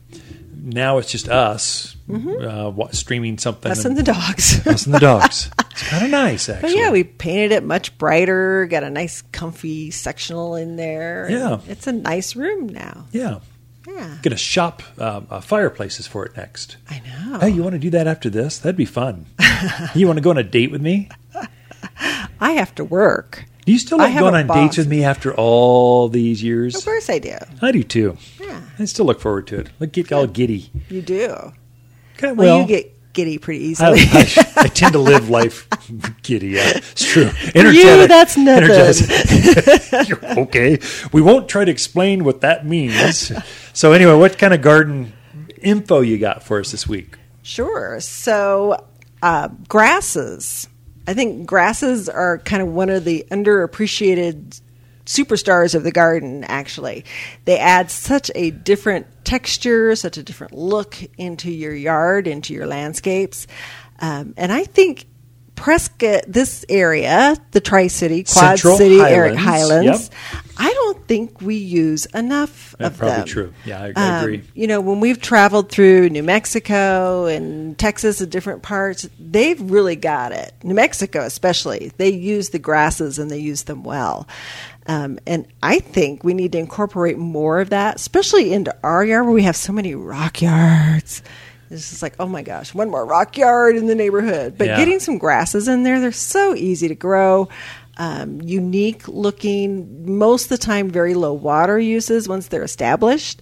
Now it's just us uh, streaming something. Us and- and the dogs. us and the dogs. It's kind of nice, But actually. yeah, we painted it much brighter, got a nice comfy sectional in there. Yeah. It's a nice room now. yeah. Yeah. Gonna shop uh, uh, fireplaces for it next. I know. Hey, you want to do that after this? That'd be fun. you want to go on a date with me? I have to work. Do you still like going on boss. dates with me after all these years? Of course I do. I do too. Yeah. I still look forward to it. Like get all giddy. You do. Okay, Well, well, you get giddy pretty easily. I, I tend to live life giddy. Yeah, it's true. you, that's nothing. Okay. We won't try to explain what that means. So anyway, what kind of garden info you got for us this week? Sure. So, uh, grasses. I think grasses are kind of one of the underappreciated superstars of the garden, actually. They add such a different texture, such a different look into your yard, into your landscapes. Um, and I think Prescott, this area, the Tri City, Quad Central City Highlands, Highlands, I don't think we use enough That's of probably them. true. Yeah, I- I Um, agree. you know, when we've traveled through New Mexico and Texas and different parts, they've really got it. New Mexico, especially, they use the grasses and they use them well. Um, and I think we need to incorporate more of that, especially into our yard where we have so many rock yards. It's just like, oh my gosh, one more rock yard in the neighborhood. But Yeah. getting some grasses in there, they're so easy to grow. Um, unique looking, most of the time, very low water uses once they're established.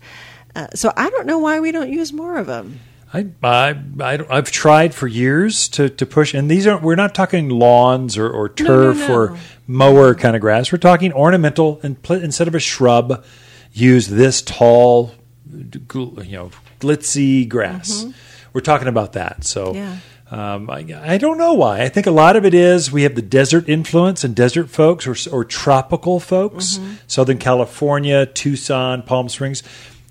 Uh, so I don't know why we don't use more of them. I, I, I, I've tried for years to, to push, and these aren't. We're not talking lawns or, or No, no, turf no. or mower kind of grass. We're talking ornamental, and pl- instead of a shrub, use this tall, you know, glitzy grass. We're talking about that. So. Yeah. um, I, I don't know why. I think a lot of it is we have the desert influence and desert folks or, or tropical folks, Mm-hmm. Southern California, Tucson, Palm Springs.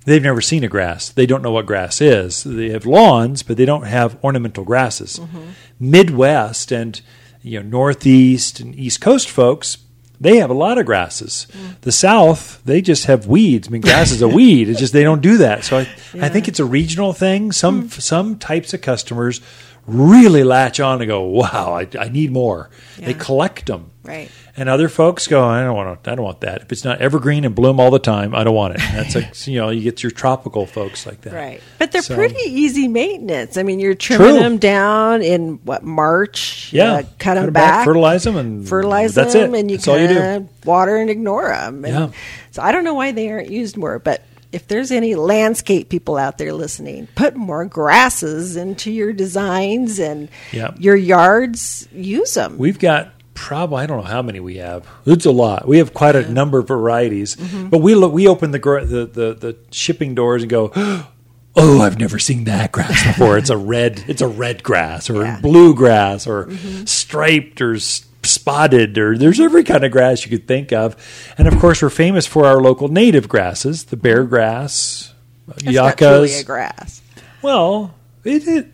They've never seen a grass. They don't know what grass is. They have lawns, but they don't have ornamental grasses. Mm-hmm. Midwest and you know northeast and east coast folks they have a lot of grasses. Mm. The South, they just have weeds. I mean, grass is a weed. It's just they don't do that. So I, I think it's a regional thing. Some Mm. some types of customers really latch on and go, "Wow, I, I need more." They collect them. Right. And other folks go, I don't want to. I don't want that. If it's not evergreen and bloom all the time, I don't want it. That's like you know, you get your tropical folks like that. Right. But they're So- pretty easy maintenance. I mean, you're trimming True. them down in what March. Yeah, uh, cut them back, fertilize them, and fertilize That's them, it. and you that's all you do. water and ignore them. And Yeah. So I don't know why they aren't used more, but if there's any landscape people out there listening, put more grasses into your designs and Yeah. your yards. Use them. We've got probably I don't know how many we have. It's a lot. We have quite a number of varieties. Mm-hmm. But we look, we open the, the the the shipping doors and go. Oh, I've never seen that grass before. It's a red. It's a red grass or Yeah. Mm-hmm. blue grass or striped or spotted or there's every kind of grass you could think of. And of course, we're famous for our local native grasses, the bear grass, It's not truly a grass. Well, it, it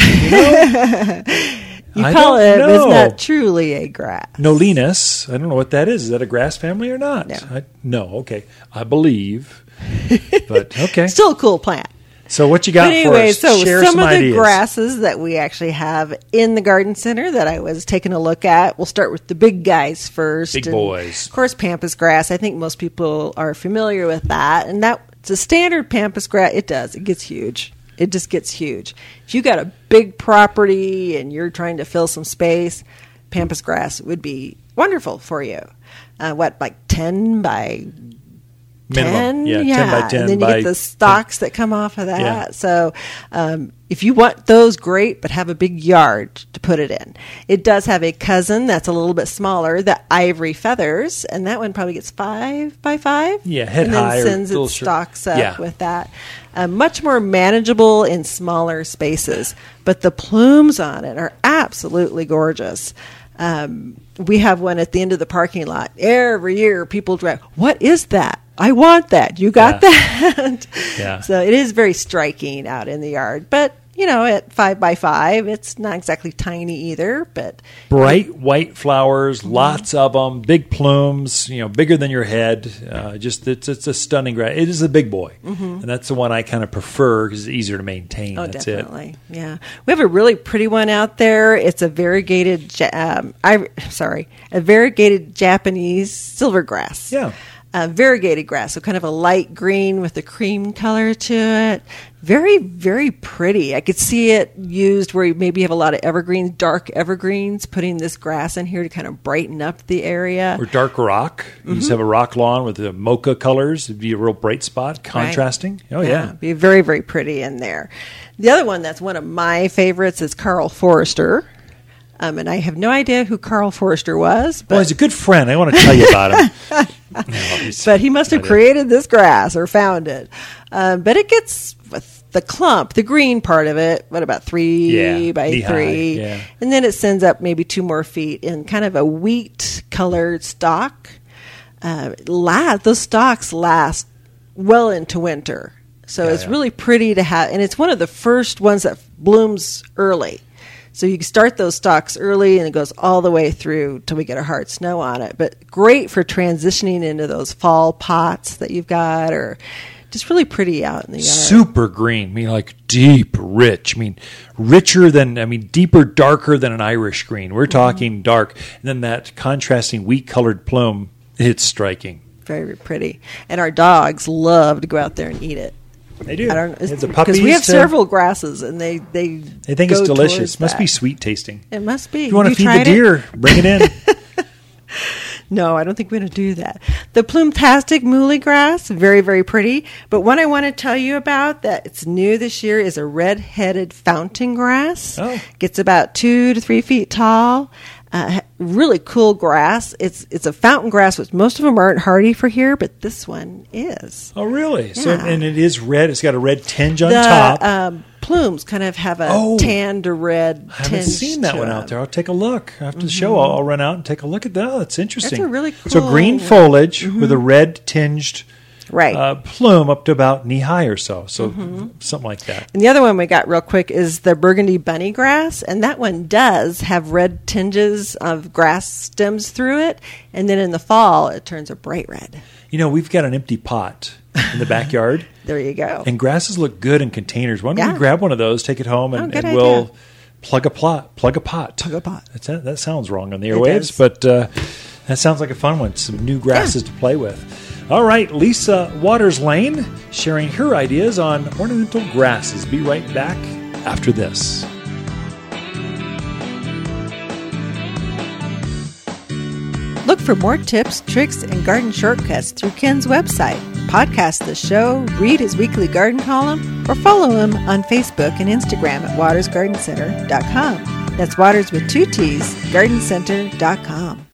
you know, You I call it, but it's know. not truly a grass. Nolinas. I don't know what that is. Is that a grass family or not? No. I, no. Okay. I believe. but okay. Still a cool plant. So what you got But anyway, for us? so Share some, some, of the grasses that we actually have in the garden center that I was taking a look at. We'll start with the big guys first. Big And, boys. Of course, pampas grass. I think most people are familiar with that, and that it's a standard pampas grass. It does. It gets huge. It just gets huge. If you got a big property and you're trying to fill some space, pampas grass would be wonderful for you. Uh, what, like ten by Minimum. 10 Yeah, 10 by 10 and then you get the stalks that come off of that Yeah. so um, if you want those great but have a big yard to put it in it does have a cousin that's a little bit smaller the ivory feathers and that one probably gets five by five Yeah, head and then high sends its short- stalks up Yeah. with that uh, much more manageable in smaller spaces. But the plumes on it are absolutely gorgeous. Um, we have one at the end of the parking lot. Every year people drive what is that? I want that. You got Yeah. that. Yeah. so it is very striking out in the yard. But you know at five by five it's not exactly tiny either but Bright white flowers, Mm-hmm. lots of them, big plumes, you know, bigger than your head. Uh, just it's it's a stunning grass. It is a big boy, and that's the one I kind of prefer because it's easier to maintain. Mm-hmm. Oh, that's it. definitely. Yeah, we have a really pretty one out there. It's a variegated, um, I sorry, a variegated Japanese silvergrass. Yeah. Uh, variegated grass, so kind of a light green with a cream color to it. Very, very pretty. I could see it used where you maybe have a lot of evergreens, dark evergreens, putting this grass in here to kind of brighten up the area. Or dark rock. You Mm-hmm. just have a rock lawn with the mocha colors. It'd be a real bright spot, contrasting. Oh yeah. be very, very pretty in there. The other one that's one of my favorites is Karl Foerster. Um, and I have no idea who Karl Foerster was, but Well, he's a good friend. I want to tell you about him. No, but he must have created this grass or found it. Um, but it gets the clump, the green part of it. What about three Yeah, by three? yeah. And then it sends up maybe two more feet in kind of a wheat colored stalk. Uh, la- those stalks last well into winter, so Yeah, it's really pretty to have. And it's one of the first ones that blooms early. So you can start those stalks early and it goes all the way through till we get a hard snow on it. But great for transitioning into those fall pots that you've got or just really pretty out in the yard. super green. I mean, like deep, rich. I mean, richer than, I mean, deeper, darker than an Irish green. We're Mm-hmm. talking dark. And then that contrasting wheat colored plume, it's striking. Very pretty. And our dogs love to go out there and eat it. They do. I don't It's the because we have to- several grasses and they they They think it's delicious. Must be sweet tasting. It must be. If you want to feed the tried it? deer, bring it in. No, I don't think we're going to do that. The plumetastic muhly grass, very, very pretty. But one I want to tell you about that it's new this year is a red-headed fountain grass. Oh. Gets about two to three feet tall. Uh, really cool grass. It's it's a fountain grass, which most of them aren't hardy for here, but this one is. oh, really? So, and it is red. It's got a red tinge on the top. Um, plumes kind of have a Oh. tan to red. I haven't seen that one them. out there. I'll take a look after the show. I'll, I'll run out and take a look at that. Oh, that's interesting. a really cool. so green foliage with a red tinged Right. uh, plume up to about knee high or so. So Mm-hmm. something like that. And the other one we got real quick is the burgundy bunny grass, and that one does have red tinges of grass stems through it, and then in the fall it turns a bright red. You know, we've got an empty pot in the backyard. There you go. And grasses look good in containers. Why don't Yeah. we grab one of those, take it home, and, Oh, and we'll plug a plot, plug a pot. Plug a pot. That's, that, that sounds wrong on the airwaves, but uh, that sounds like a fun one. Some new grasses to play with. All right, Lisa Watters Lain sharing her ideas on ornamental grasses. Be right back after this. Look for more tips, tricks, and garden shortcuts through Ken's website. Podcast the show, read his weekly garden column, or follow him on Facebook and Instagram at wattersgardencenter.com. That's Watters with two T's, gardencenter.com.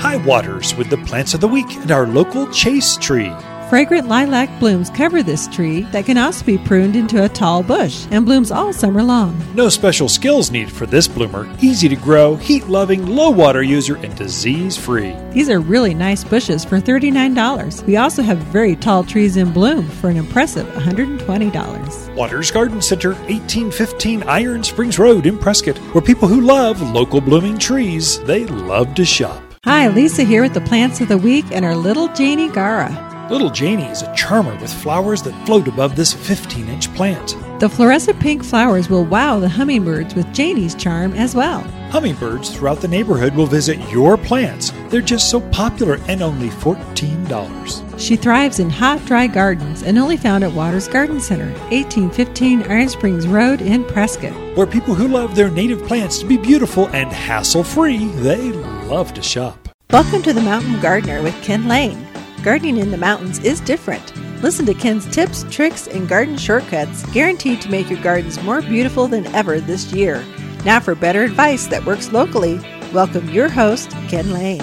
Hi, Watters with the plants of the week and our local chaste tree. Fragrant lilac blooms cover this tree that can also be pruned into a tall bush and blooms all summer long. No special skills needed for this bloomer. Easy to grow, heat loving, low water user, and disease free. These are really nice bushes for $39. We also have very tall trees in bloom for an impressive $120. Watters Garden Center, 1815 Iron Springs Road in Prescott, where people who love local blooming trees, they love to shop. Hi, Lisa here with the plants of the week and our little Janie Gaura. Little Janie is a charmer with flowers that float above this 15 inch plant. The fluorescent pink flowers will wow the hummingbirds with Janie's charm as well. Hummingbirds throughout the neighborhood will visit your plants. They're just so popular and only $14. She thrives in hot, dry gardens and only found at Watters Garden Center, 1815 Iron Springs Road in Prescott. Where people who love their native plants to be beautiful and hassle free, they love to shop. Welcome to the Mountain Gardener with Ken Lain. Gardening in the mountains is different. Listen to Ken's tips, tricks, and garden shortcuts guaranteed to make your gardens more beautiful than ever this year. Now, for better advice that works locally, welcome your host, Ken Lain.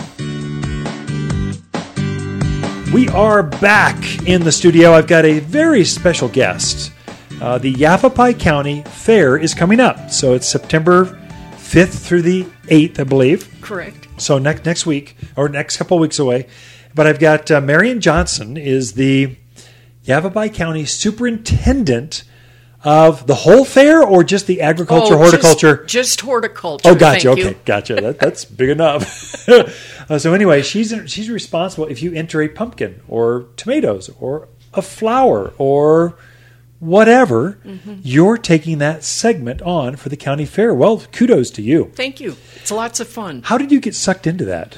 We are back in the studio. I've got a very special guest. Uh, the Yavapai County Fair is coming up. So it's September 5th through the 8th, I believe. Correct. So next next week or next couple of weeks away. But I've got uh, Marion Johnson is the Yavapai County Superintendent of the whole fair or just the agriculture Oh, horticulture. Just, just horticulture. Oh, gotcha. Okay, you. gotcha. That, that's big enough. uh, so anyway, she's she's responsible if you enter a pumpkin or tomatoes or a flower or whatever, Mm-hmm. you're taking that segment on for the county fair. Well, kudos to you. Thank you. It's lots of fun. How did you get sucked into that?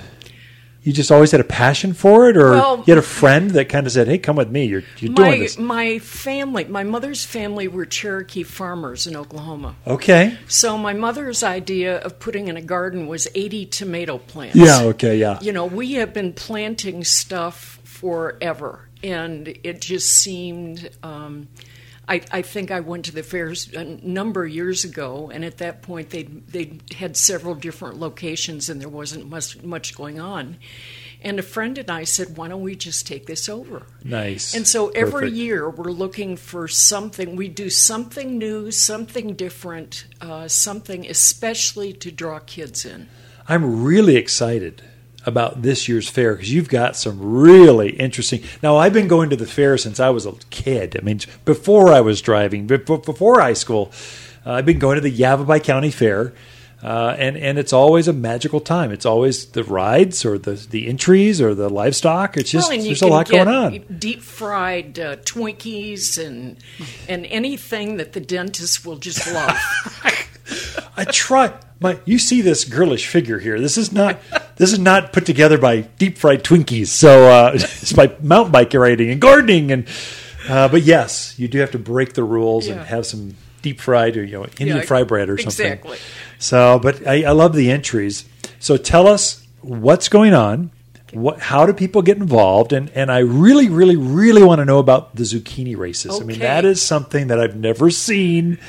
You just always had a passion for it, or Well- you had a friend that kind of said, "Hey, come with me. You're you're doing My this." my family, my mother's family were Cherokee farmers in Oklahoma. Okay. So my mother's idea of putting in a garden was 80 tomato plants. Yeah. Okay. Yeah. You know, we have been planting stuff forever, and it just seemed. Um, I, I think I went to the fairs a number of years ago, and at that point they they had several different locations, and there wasn't much much going on. And a friend and I said, "Why don't we just take this over?" Nice. And so every Perfect. year we're looking for something. We do something new, something different, uh, something especially to draw kids in. I'm really excited about this year's fair because you've got some really interesting. Now, I've been going to the fair since I was a kid. I mean, before I was driving, before, high school, uh, I've been going to the Yavapai County Fair. Uh, and and it's always a magical time. It's always the rides or the the entries or the livestock. It's just well, there's a lot going on. Deep fried uh, Twinkies and and anything that the dentist will just love. I try my you see this girlish figure here. This is not this is not put together by deep fried Twinkies. So uh, it's by mountain bike riding and gardening and uh, but yes, you do have to break the rules and have some deep fried or you know Indian Yeah, fry bread or something. exactly. So, but I, I love the entries. So tell us what's going on. What, how do people get involved? And and I really, really, really want to know about the zucchini races. I mean, that is something that I've never seen,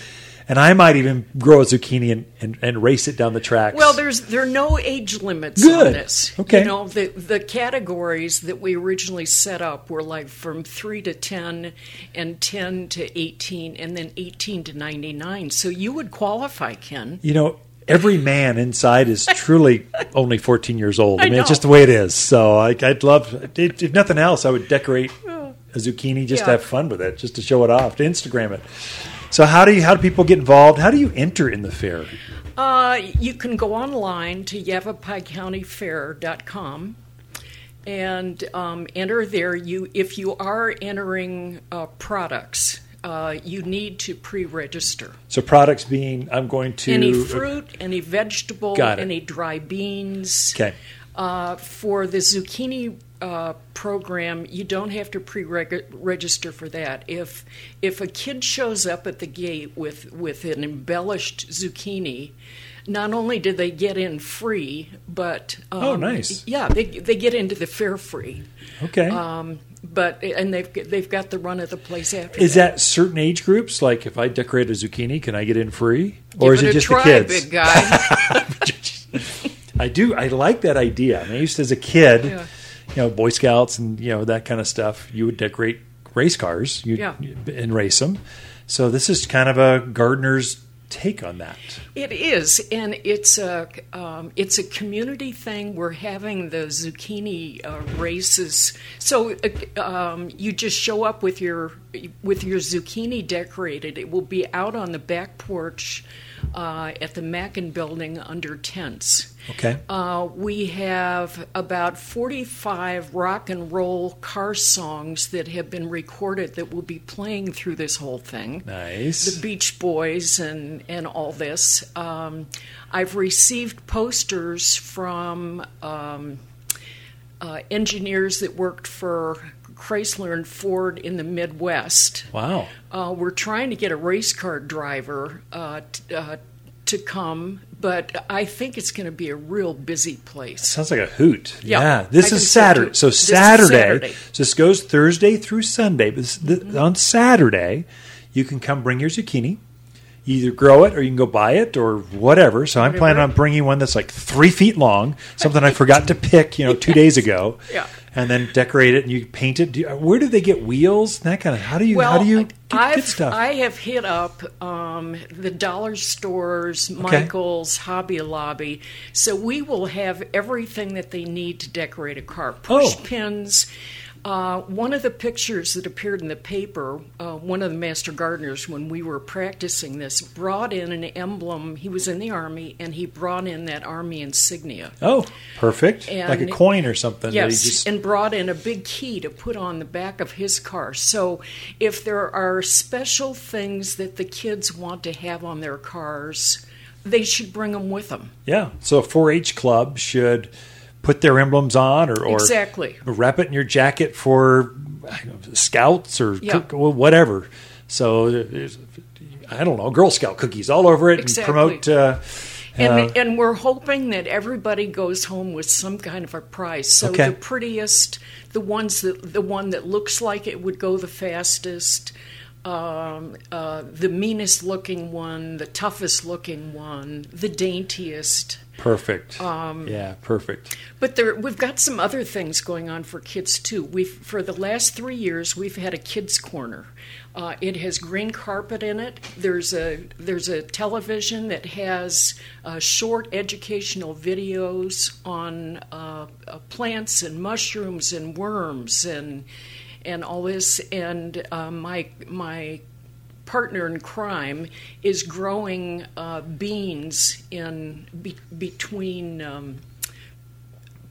and I might even grow a zucchini and, and, and race it down the tracks. Well, there's there are no age limits Good. on this. Okay. You know, the the categories that we originally set up were like from three to ten, and ten to eighteen, and then eighteen to ninety nine. So you would qualify, Ken. you know, every man inside is truly only 14 years old. I, I mean, it's just the way it is. So I, I'd love, if, if nothing else, I would decorate a zucchini just to have fun with it, just to show it off, to Instagram it. So how do you how do people get involved? How do you enter in the fair? Uh, you can go online to yavapaicountyfair.com and um, enter there. You, if you are entering uh, products, uh, you need to pre-register. So products being I'm going to Any fruit, any vegetable, any dry beans. Okay. Uh, for the zucchini uh, program, you don't have to pre-register for that. If if a kid shows up at the gate with with an embellished zucchini, not only do they get in free, but um, Oh, nice. Yeah, they they get into the fair free. Okay. Um, but and they've they've got the run of the place after. is that. that certain age groups? Like if I decorate a zucchini, can I get in free? Give Or is it it just try, the kids? big guy? I do. I like that idea. I, mean, I used to, as a kid, Yeah. You know, Boy Scouts and you know that kind of stuff. You would decorate race cars, you Yeah. and race them. So this is kind of a gardener's take on that. It is, and it's a um, it's a community thing. We're having the zucchini uh, races, so uh, um, you just show up with your with your zucchini decorated. It will be out on the back porch uh, at the Mackin Building under tents. Okay. Uh, we have about 45 rock and roll car songs that have been recorded that will be playing through this whole thing Nice. the Beach Boys and and all this. Um, I've received posters from um, uh, engineers that worked for Chrysler and Ford in the Midwest. wow. Uh, we're trying to get a race car driver uh, t- uh, to come, but I think it's going to be a real busy place. Sounds like a hoot. Yeah, Yeah. This is Saturday. So This is Saturday. Saturday. So this goes Thursday through Sunday. But this, th- on Saturday, you can come bring your zucchini. Either grow it or you can go buy it or whatever. So I'm planning on bringing one that's like three feet long, something I forgot to pick, you know, two days ago. Yeah. And then decorate it and you paint it. Do you, where do they get wheels? That kind of. How do you? Well, how do you get, I've, get? I have hit up um, the dollar stores, Michaels, Hobby Lobby. So we will have everything that they need to decorate a car. Push Oh. pins. Uh, one of the pictures that appeared in the paper, uh, one of the master gardeners, when we were practicing this, brought in an emblem. He was in the army, and he brought in that army insignia. oh, perfect. like a coin or something. Yes, just- and brought in a big key to put on the back of his car. So if there are special things that the kids want to have on their cars, they should bring them with them. Yeah. So a 4-H club should put their emblems on, or, or Exactly. wrap it in your jacket for know, scouts or Yeah. cook, whatever. So I don't know, Girl Scout cookies all over it Exactly. and promote. Uh, And, uh, and we're hoping that everybody goes home with some kind of a prize. So Okay. the prettiest, the ones that the one that looks like it would go the fastest, um, uh, the meanest looking one, the toughest looking one, the daintiest. perfect. Um, yeah, perfect. But there, we've got some other things going on for kids too. We've for the last three years we've had a kids corner. Uh, it has green carpet in it. There's a there's a television that has uh, short educational videos on uh, uh, plants and mushrooms and worms and and all this. And uh, my my partner in crime is growing uh, beans in be- between um,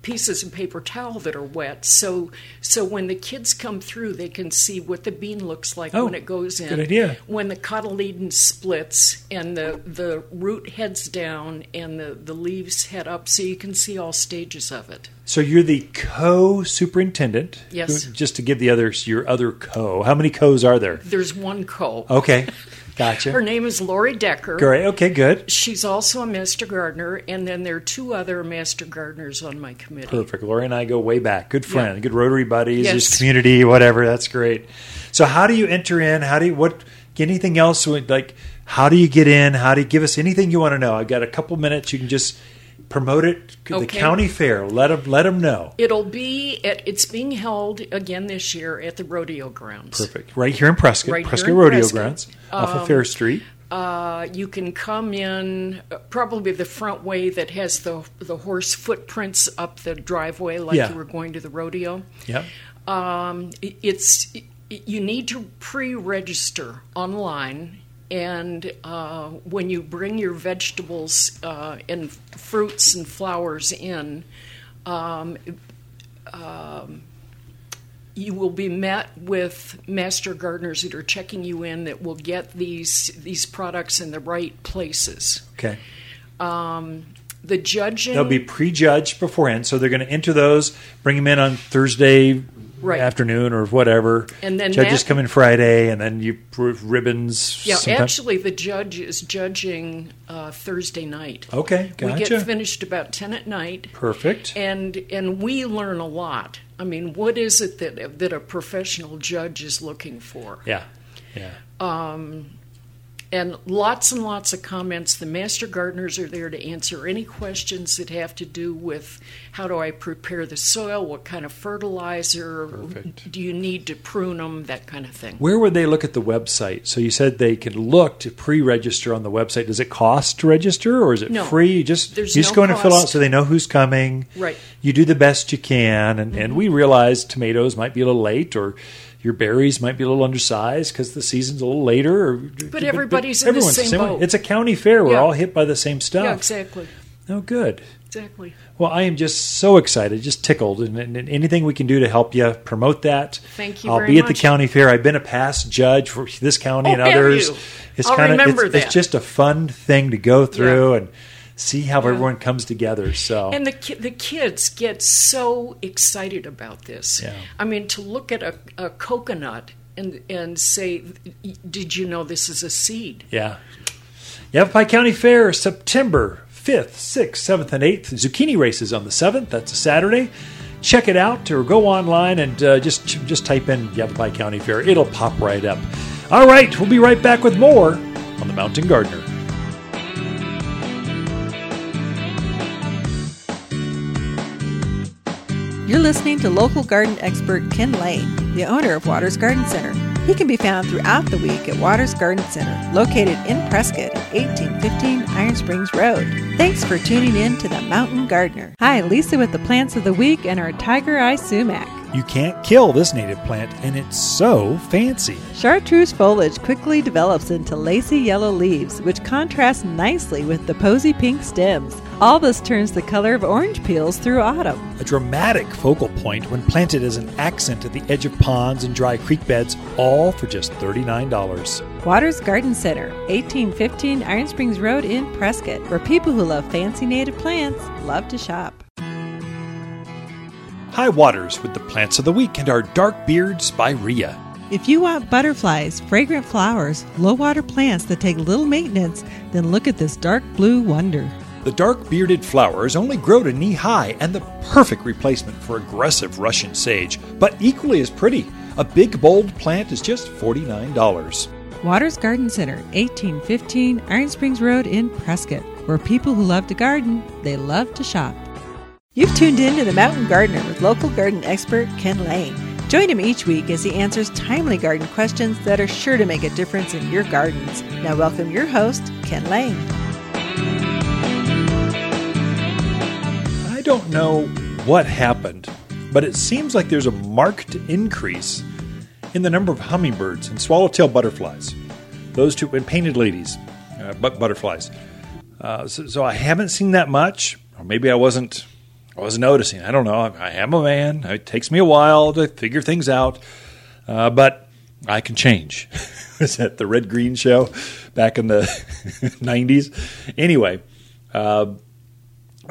pieces of paper towel that are wet. So so when the kids come through, they can see what the bean looks like Oh, when it goes in. good idea. When the cotyledon splits and the, the root heads down and the, the leaves head up, so you can see all stages of it. So you're the co-superintendent. Yes. Just to give the others your other co. How many co's are there? There's one co. Okay, gotcha. Her name is Lori Decker. Great. Okay, good. She's also a master gardener, and then there are two other master gardeners on my committee. Perfect. Lori and I go way back. Good friend, Yeah. good Rotary buddies, Yes. just community, whatever. That's great. So, how do you enter in? How do you what? Anything else? Like, how do you get in? How do you give us anything you want to know? I've got a couple minutes. You can just promote it. The Okay. county fair. Let them let them know. It'll be at, it's being held again this year at the rodeo grounds. Perfect. Right here in Prescott, Right here Prescott in Rodeo Prescott. Grounds, off of Fair Street. Uh, you can come in uh, probably the front way that has the the horse footprints up the driveway, like Yeah. you were going to the rodeo. Yep. Um, it- it's you need to pre-register online and uh, when you bring your vegetables uh, and fruits and flowers in um, um, you will be met with master gardeners that are checking you in that will get these these products in the right places Okay. um, the judging They'll be prejudged beforehand, so they're going to enter those, bring them in on Thursday Right. afternoon or whatever. And then judges that- come in Friday, and then you prove ribbons. yeah sometime- actually the judge is judging uh, thursday night Okay, gotcha. we get finished about 10 at night Perfect. and and we learn a lot. I mean, what is it that that a professional judge is looking for? yeah, yeah. And lots and lots of comments. The master gardeners are there to answer any questions that have to do with how do I prepare the soil, what kind of fertilizer, Perfect. do you need to prune them, that kind of thing. Where would they look at the website? So you said they could look to pre-register on the website. Does it cost to register, or is it No. free? You just There's you just no go in and fill out so they know who's coming. Right. Mm-hmm. You do the best you can, and, and we realize tomatoes might be a little late, or your berries might be a little undersized because the season's a little later. Or, but, everybody's in the same way. boat. It's a county fair. We're Yeah. all hit by the same stuff. Yeah, exactly. Oh, good. Exactly. Well, I am just so excited, just tickled, and, and anything we can do to help you promote that. Thank you I'll be at the much. county fair. I've been a past judge for this county Oh, and others. you? It's kinda, remember it's. It's just a fun thing to go through Yeah. and see how everyone comes together. So And the ki- the kids get so excited about this. Yeah. I mean, to look at a, a coconut and and say, "Did you know this is a seed?" yeah, Yavapai County Fair, September fifth, sixth, seventh, and eighth. Zucchini races on the seventh. That's a Saturday. Check it out or go online and uh, just just type in Yavapai County Fair. It'll pop right up. All right, we'll be right back with more on the Mountain Gardener. You're listening to local garden expert Ken Lain, the owner of Watters Garden Center. He can be found throughout the week at Watters Garden Center, located in Prescott at 1815 Iron Springs Road. Thanks for tuning in to the Mountain Gardener. Hi, Lisa with the plants of the week and our tiger eye sumac. You can't kill this native plant, and it's so fancy. Chartreuse foliage quickly develops into lacy yellow leaves, which contrast nicely with the posy pink stems. All this turns the color of orange peels through autumn. A dramatic focal point when planted as an accent at the edge of ponds and dry creek beds, all for just $39. Watters Garden Center, 1815 Iron Springs Road in Prescott, where people who love fancy native plants love to shop. High Watters with the plants of the week and our dark beard spirea. If you want butterflies, fragrant flowers, low water plants that take little maintenance, then look at this dark blue wonder. The dark bearded flowers only grow to knee high and the perfect replacement for aggressive Russian sage, but equally as pretty. A big, bold plant is just $49. Watters Garden Center, 1815 Iron Springs Road in Prescott, where people who love to garden, they love to shop. You've tuned in to the Mountain Gardener with local garden expert Ken Lain. Join him each week as he answers timely garden questions that are sure to make a difference in your gardens. Now, welcome your host, Ken Lain. I don't know what happened, but it seems like there's a marked increase in the number of hummingbirds and swallowtail butterflies. Those two, and painted ladies, uh, but butterflies. Uh, so, so I haven't seen that much, or maybe I wasn't. I wasn't noticing. I don't know. I, I am a man. It takes me a while to figure things out, uh, but I can change. Was that the Red Green show back in the '90s? Anyway, uh,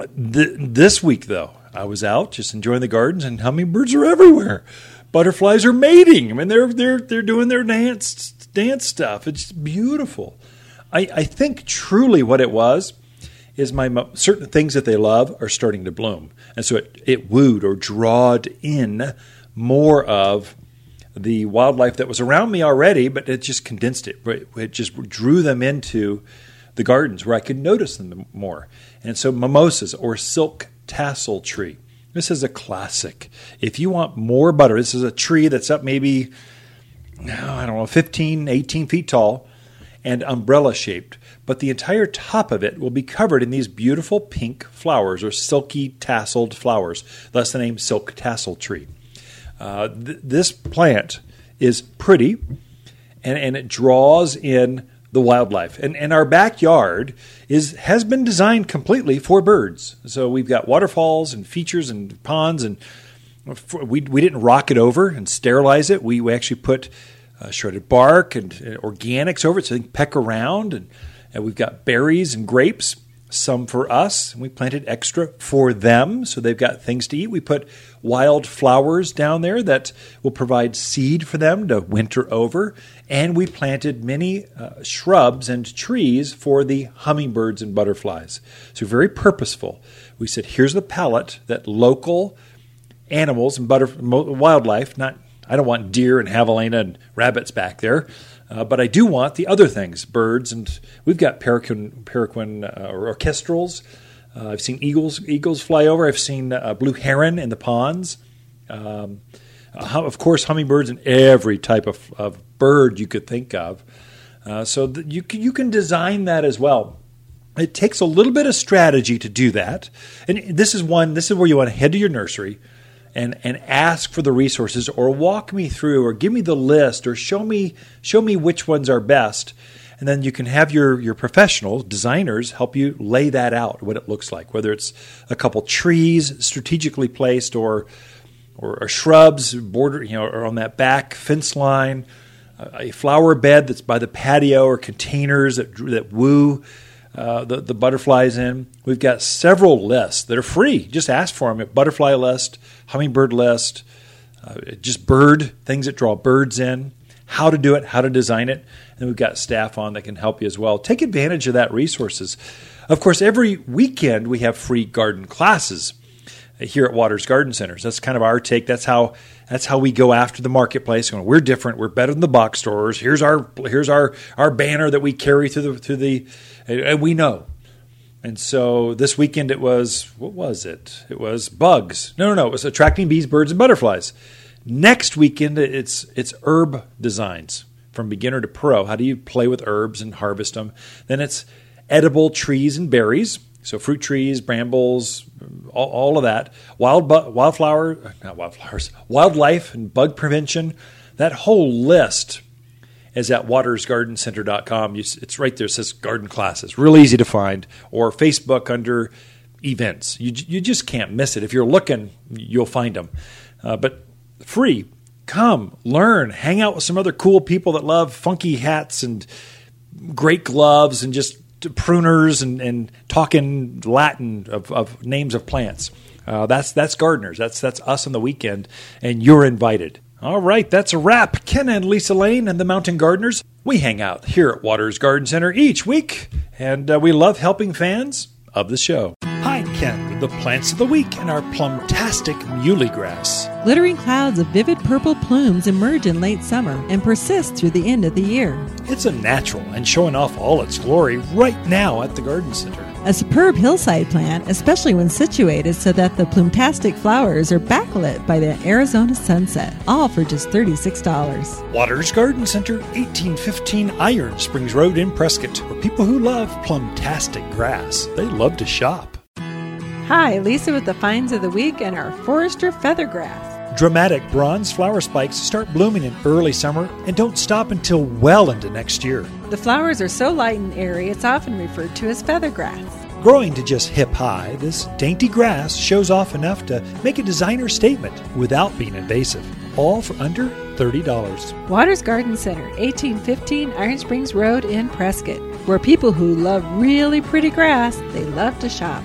Th- this week, though, I was out just enjoying the gardens, and hummingbirds are everywhere. Butterflies are mating. I mean, they're they're they're doing their dance dance stuff. It's beautiful. I, I think truly what it was is my mo- certain things that they love are starting to bloom, and so it it wooed or drawed in more of the wildlife that was around me already, but it just condensed it. It just drew them into the gardens where I could notice them more. And so mimosas or silk tassel tree. This is a classic. If you want more butter, this is a tree that's up maybe, I don't know, 15, 18 feet tall and umbrella shaped. But the entire top of it will be covered in these beautiful pink flowers or silky tasseled flowers. Thus the name silk tassel tree. Uh, th- this plant is pretty and, and it draws in the wildlife. And, and our backyard is has been designed completely for birds. So we've got waterfalls and features and ponds, and we, we didn't rock it over and sterilize it. We, we actually put uh, shredded bark and, and, organics over it so they can peck around. And, and we've got berries and grapes some for us. And We planted extra for them, so they've got things to eat. We put wild flowers down there that will provide seed for them to winter over. And we planted many uh, shrubs and trees for the hummingbirds and butterflies. So, very purposeful. We said, here's the palette that local animals and wildlife, not I don't want deer and javelina and rabbits back there. Uh, but I do want the other things, birds, and we've got paraquin, paraquin uh, or orchestrals. Uh, I've seen eagles eagles fly over. I've seen uh, blue heron in the ponds. Um, uh, of course, hummingbirds and every type of, of bird you could think of. Uh, so you can, you can design that as well. It takes a little bit of strategy to do that, and this is one. This is where you want to head to your nursery and and ask for the resources or walk me through or give me the list or show me show me which ones are best. And then you can have your your professional designers help you lay that out what it looks like whether it's a couple trees strategically placed or or, or shrubs border you know or on that back fence line a flower bed that's by the patio or containers that that woo uh, the, the butterflies in. We've got several lists that are free. Just ask for them at Butterfly List, Hummingbird List, uh, just bird, things that draw birds in, how to do it, how to design it. And we've got staff on that can help you as well. Take advantage of that resources. Of course, every weekend we have free garden classes here at Watters Garden Centers. That's kind of our take. That's how that's how we go after the marketplace. We're different. We're better than the box stores. Here's our here's our our banner that we carry through the through the and we know. And so this weekend it was what was it? It was bugs. No, no, no. It was attracting bees, birds, and butterflies. Next weekend it's it's herb designs from beginner to pro. How do you play with herbs and harvest them? Then it's edible trees and berries. So fruit trees, brambles, all, all of that. Wild bu- wildflower, not wildflowers, wildlife and bug prevention. That whole list is at wattersgardencenter.com. It's right there. It says garden classes. Real easy to find. Or Facebook under events. You, you just can't miss it. If you're looking, you'll find them. Uh, but free. Come, learn, hang out with some other cool people that love funky hats and great gloves and just pruners and, and talking Latin of, of names of plants. Uh, that's that's gardeners. That's that's us on the weekend, and you're invited. All right, that's a wrap. Ken and Lisa Lain and the Mountain Gardeners. We hang out here at Watters Garden Center each week, and uh, we love helping fans of the show. Hi, Ken, with the plants of the week and our plumtastic muhly grass. Glittering clouds of vivid purple plumes emerge in late summer and persist through the end of the year. It's a natural and showing off all its glory right now at the Garden Center. A superb hillside plant, especially when situated so that the plumtastic flowers are backlit by the Arizona sunset, all for just $36. Watters Garden Center, 1815 Iron Springs Road in Prescott, for people who love plumtastic grass. They love to shop. Hi, Lisa with the finds of the week and our Foerster feathergrass. Dramatic bronze flower spikes start blooming in early summer and don't stop until well into next year. The flowers are so light and airy, it's often referred to as feather grass. Growing to just hip high, this dainty grass shows off enough to make a designer statement without being invasive, all for under $30. Watters Garden Center, 1815 Iron Springs Road in Prescott, where people who love really pretty grass, they love to shop.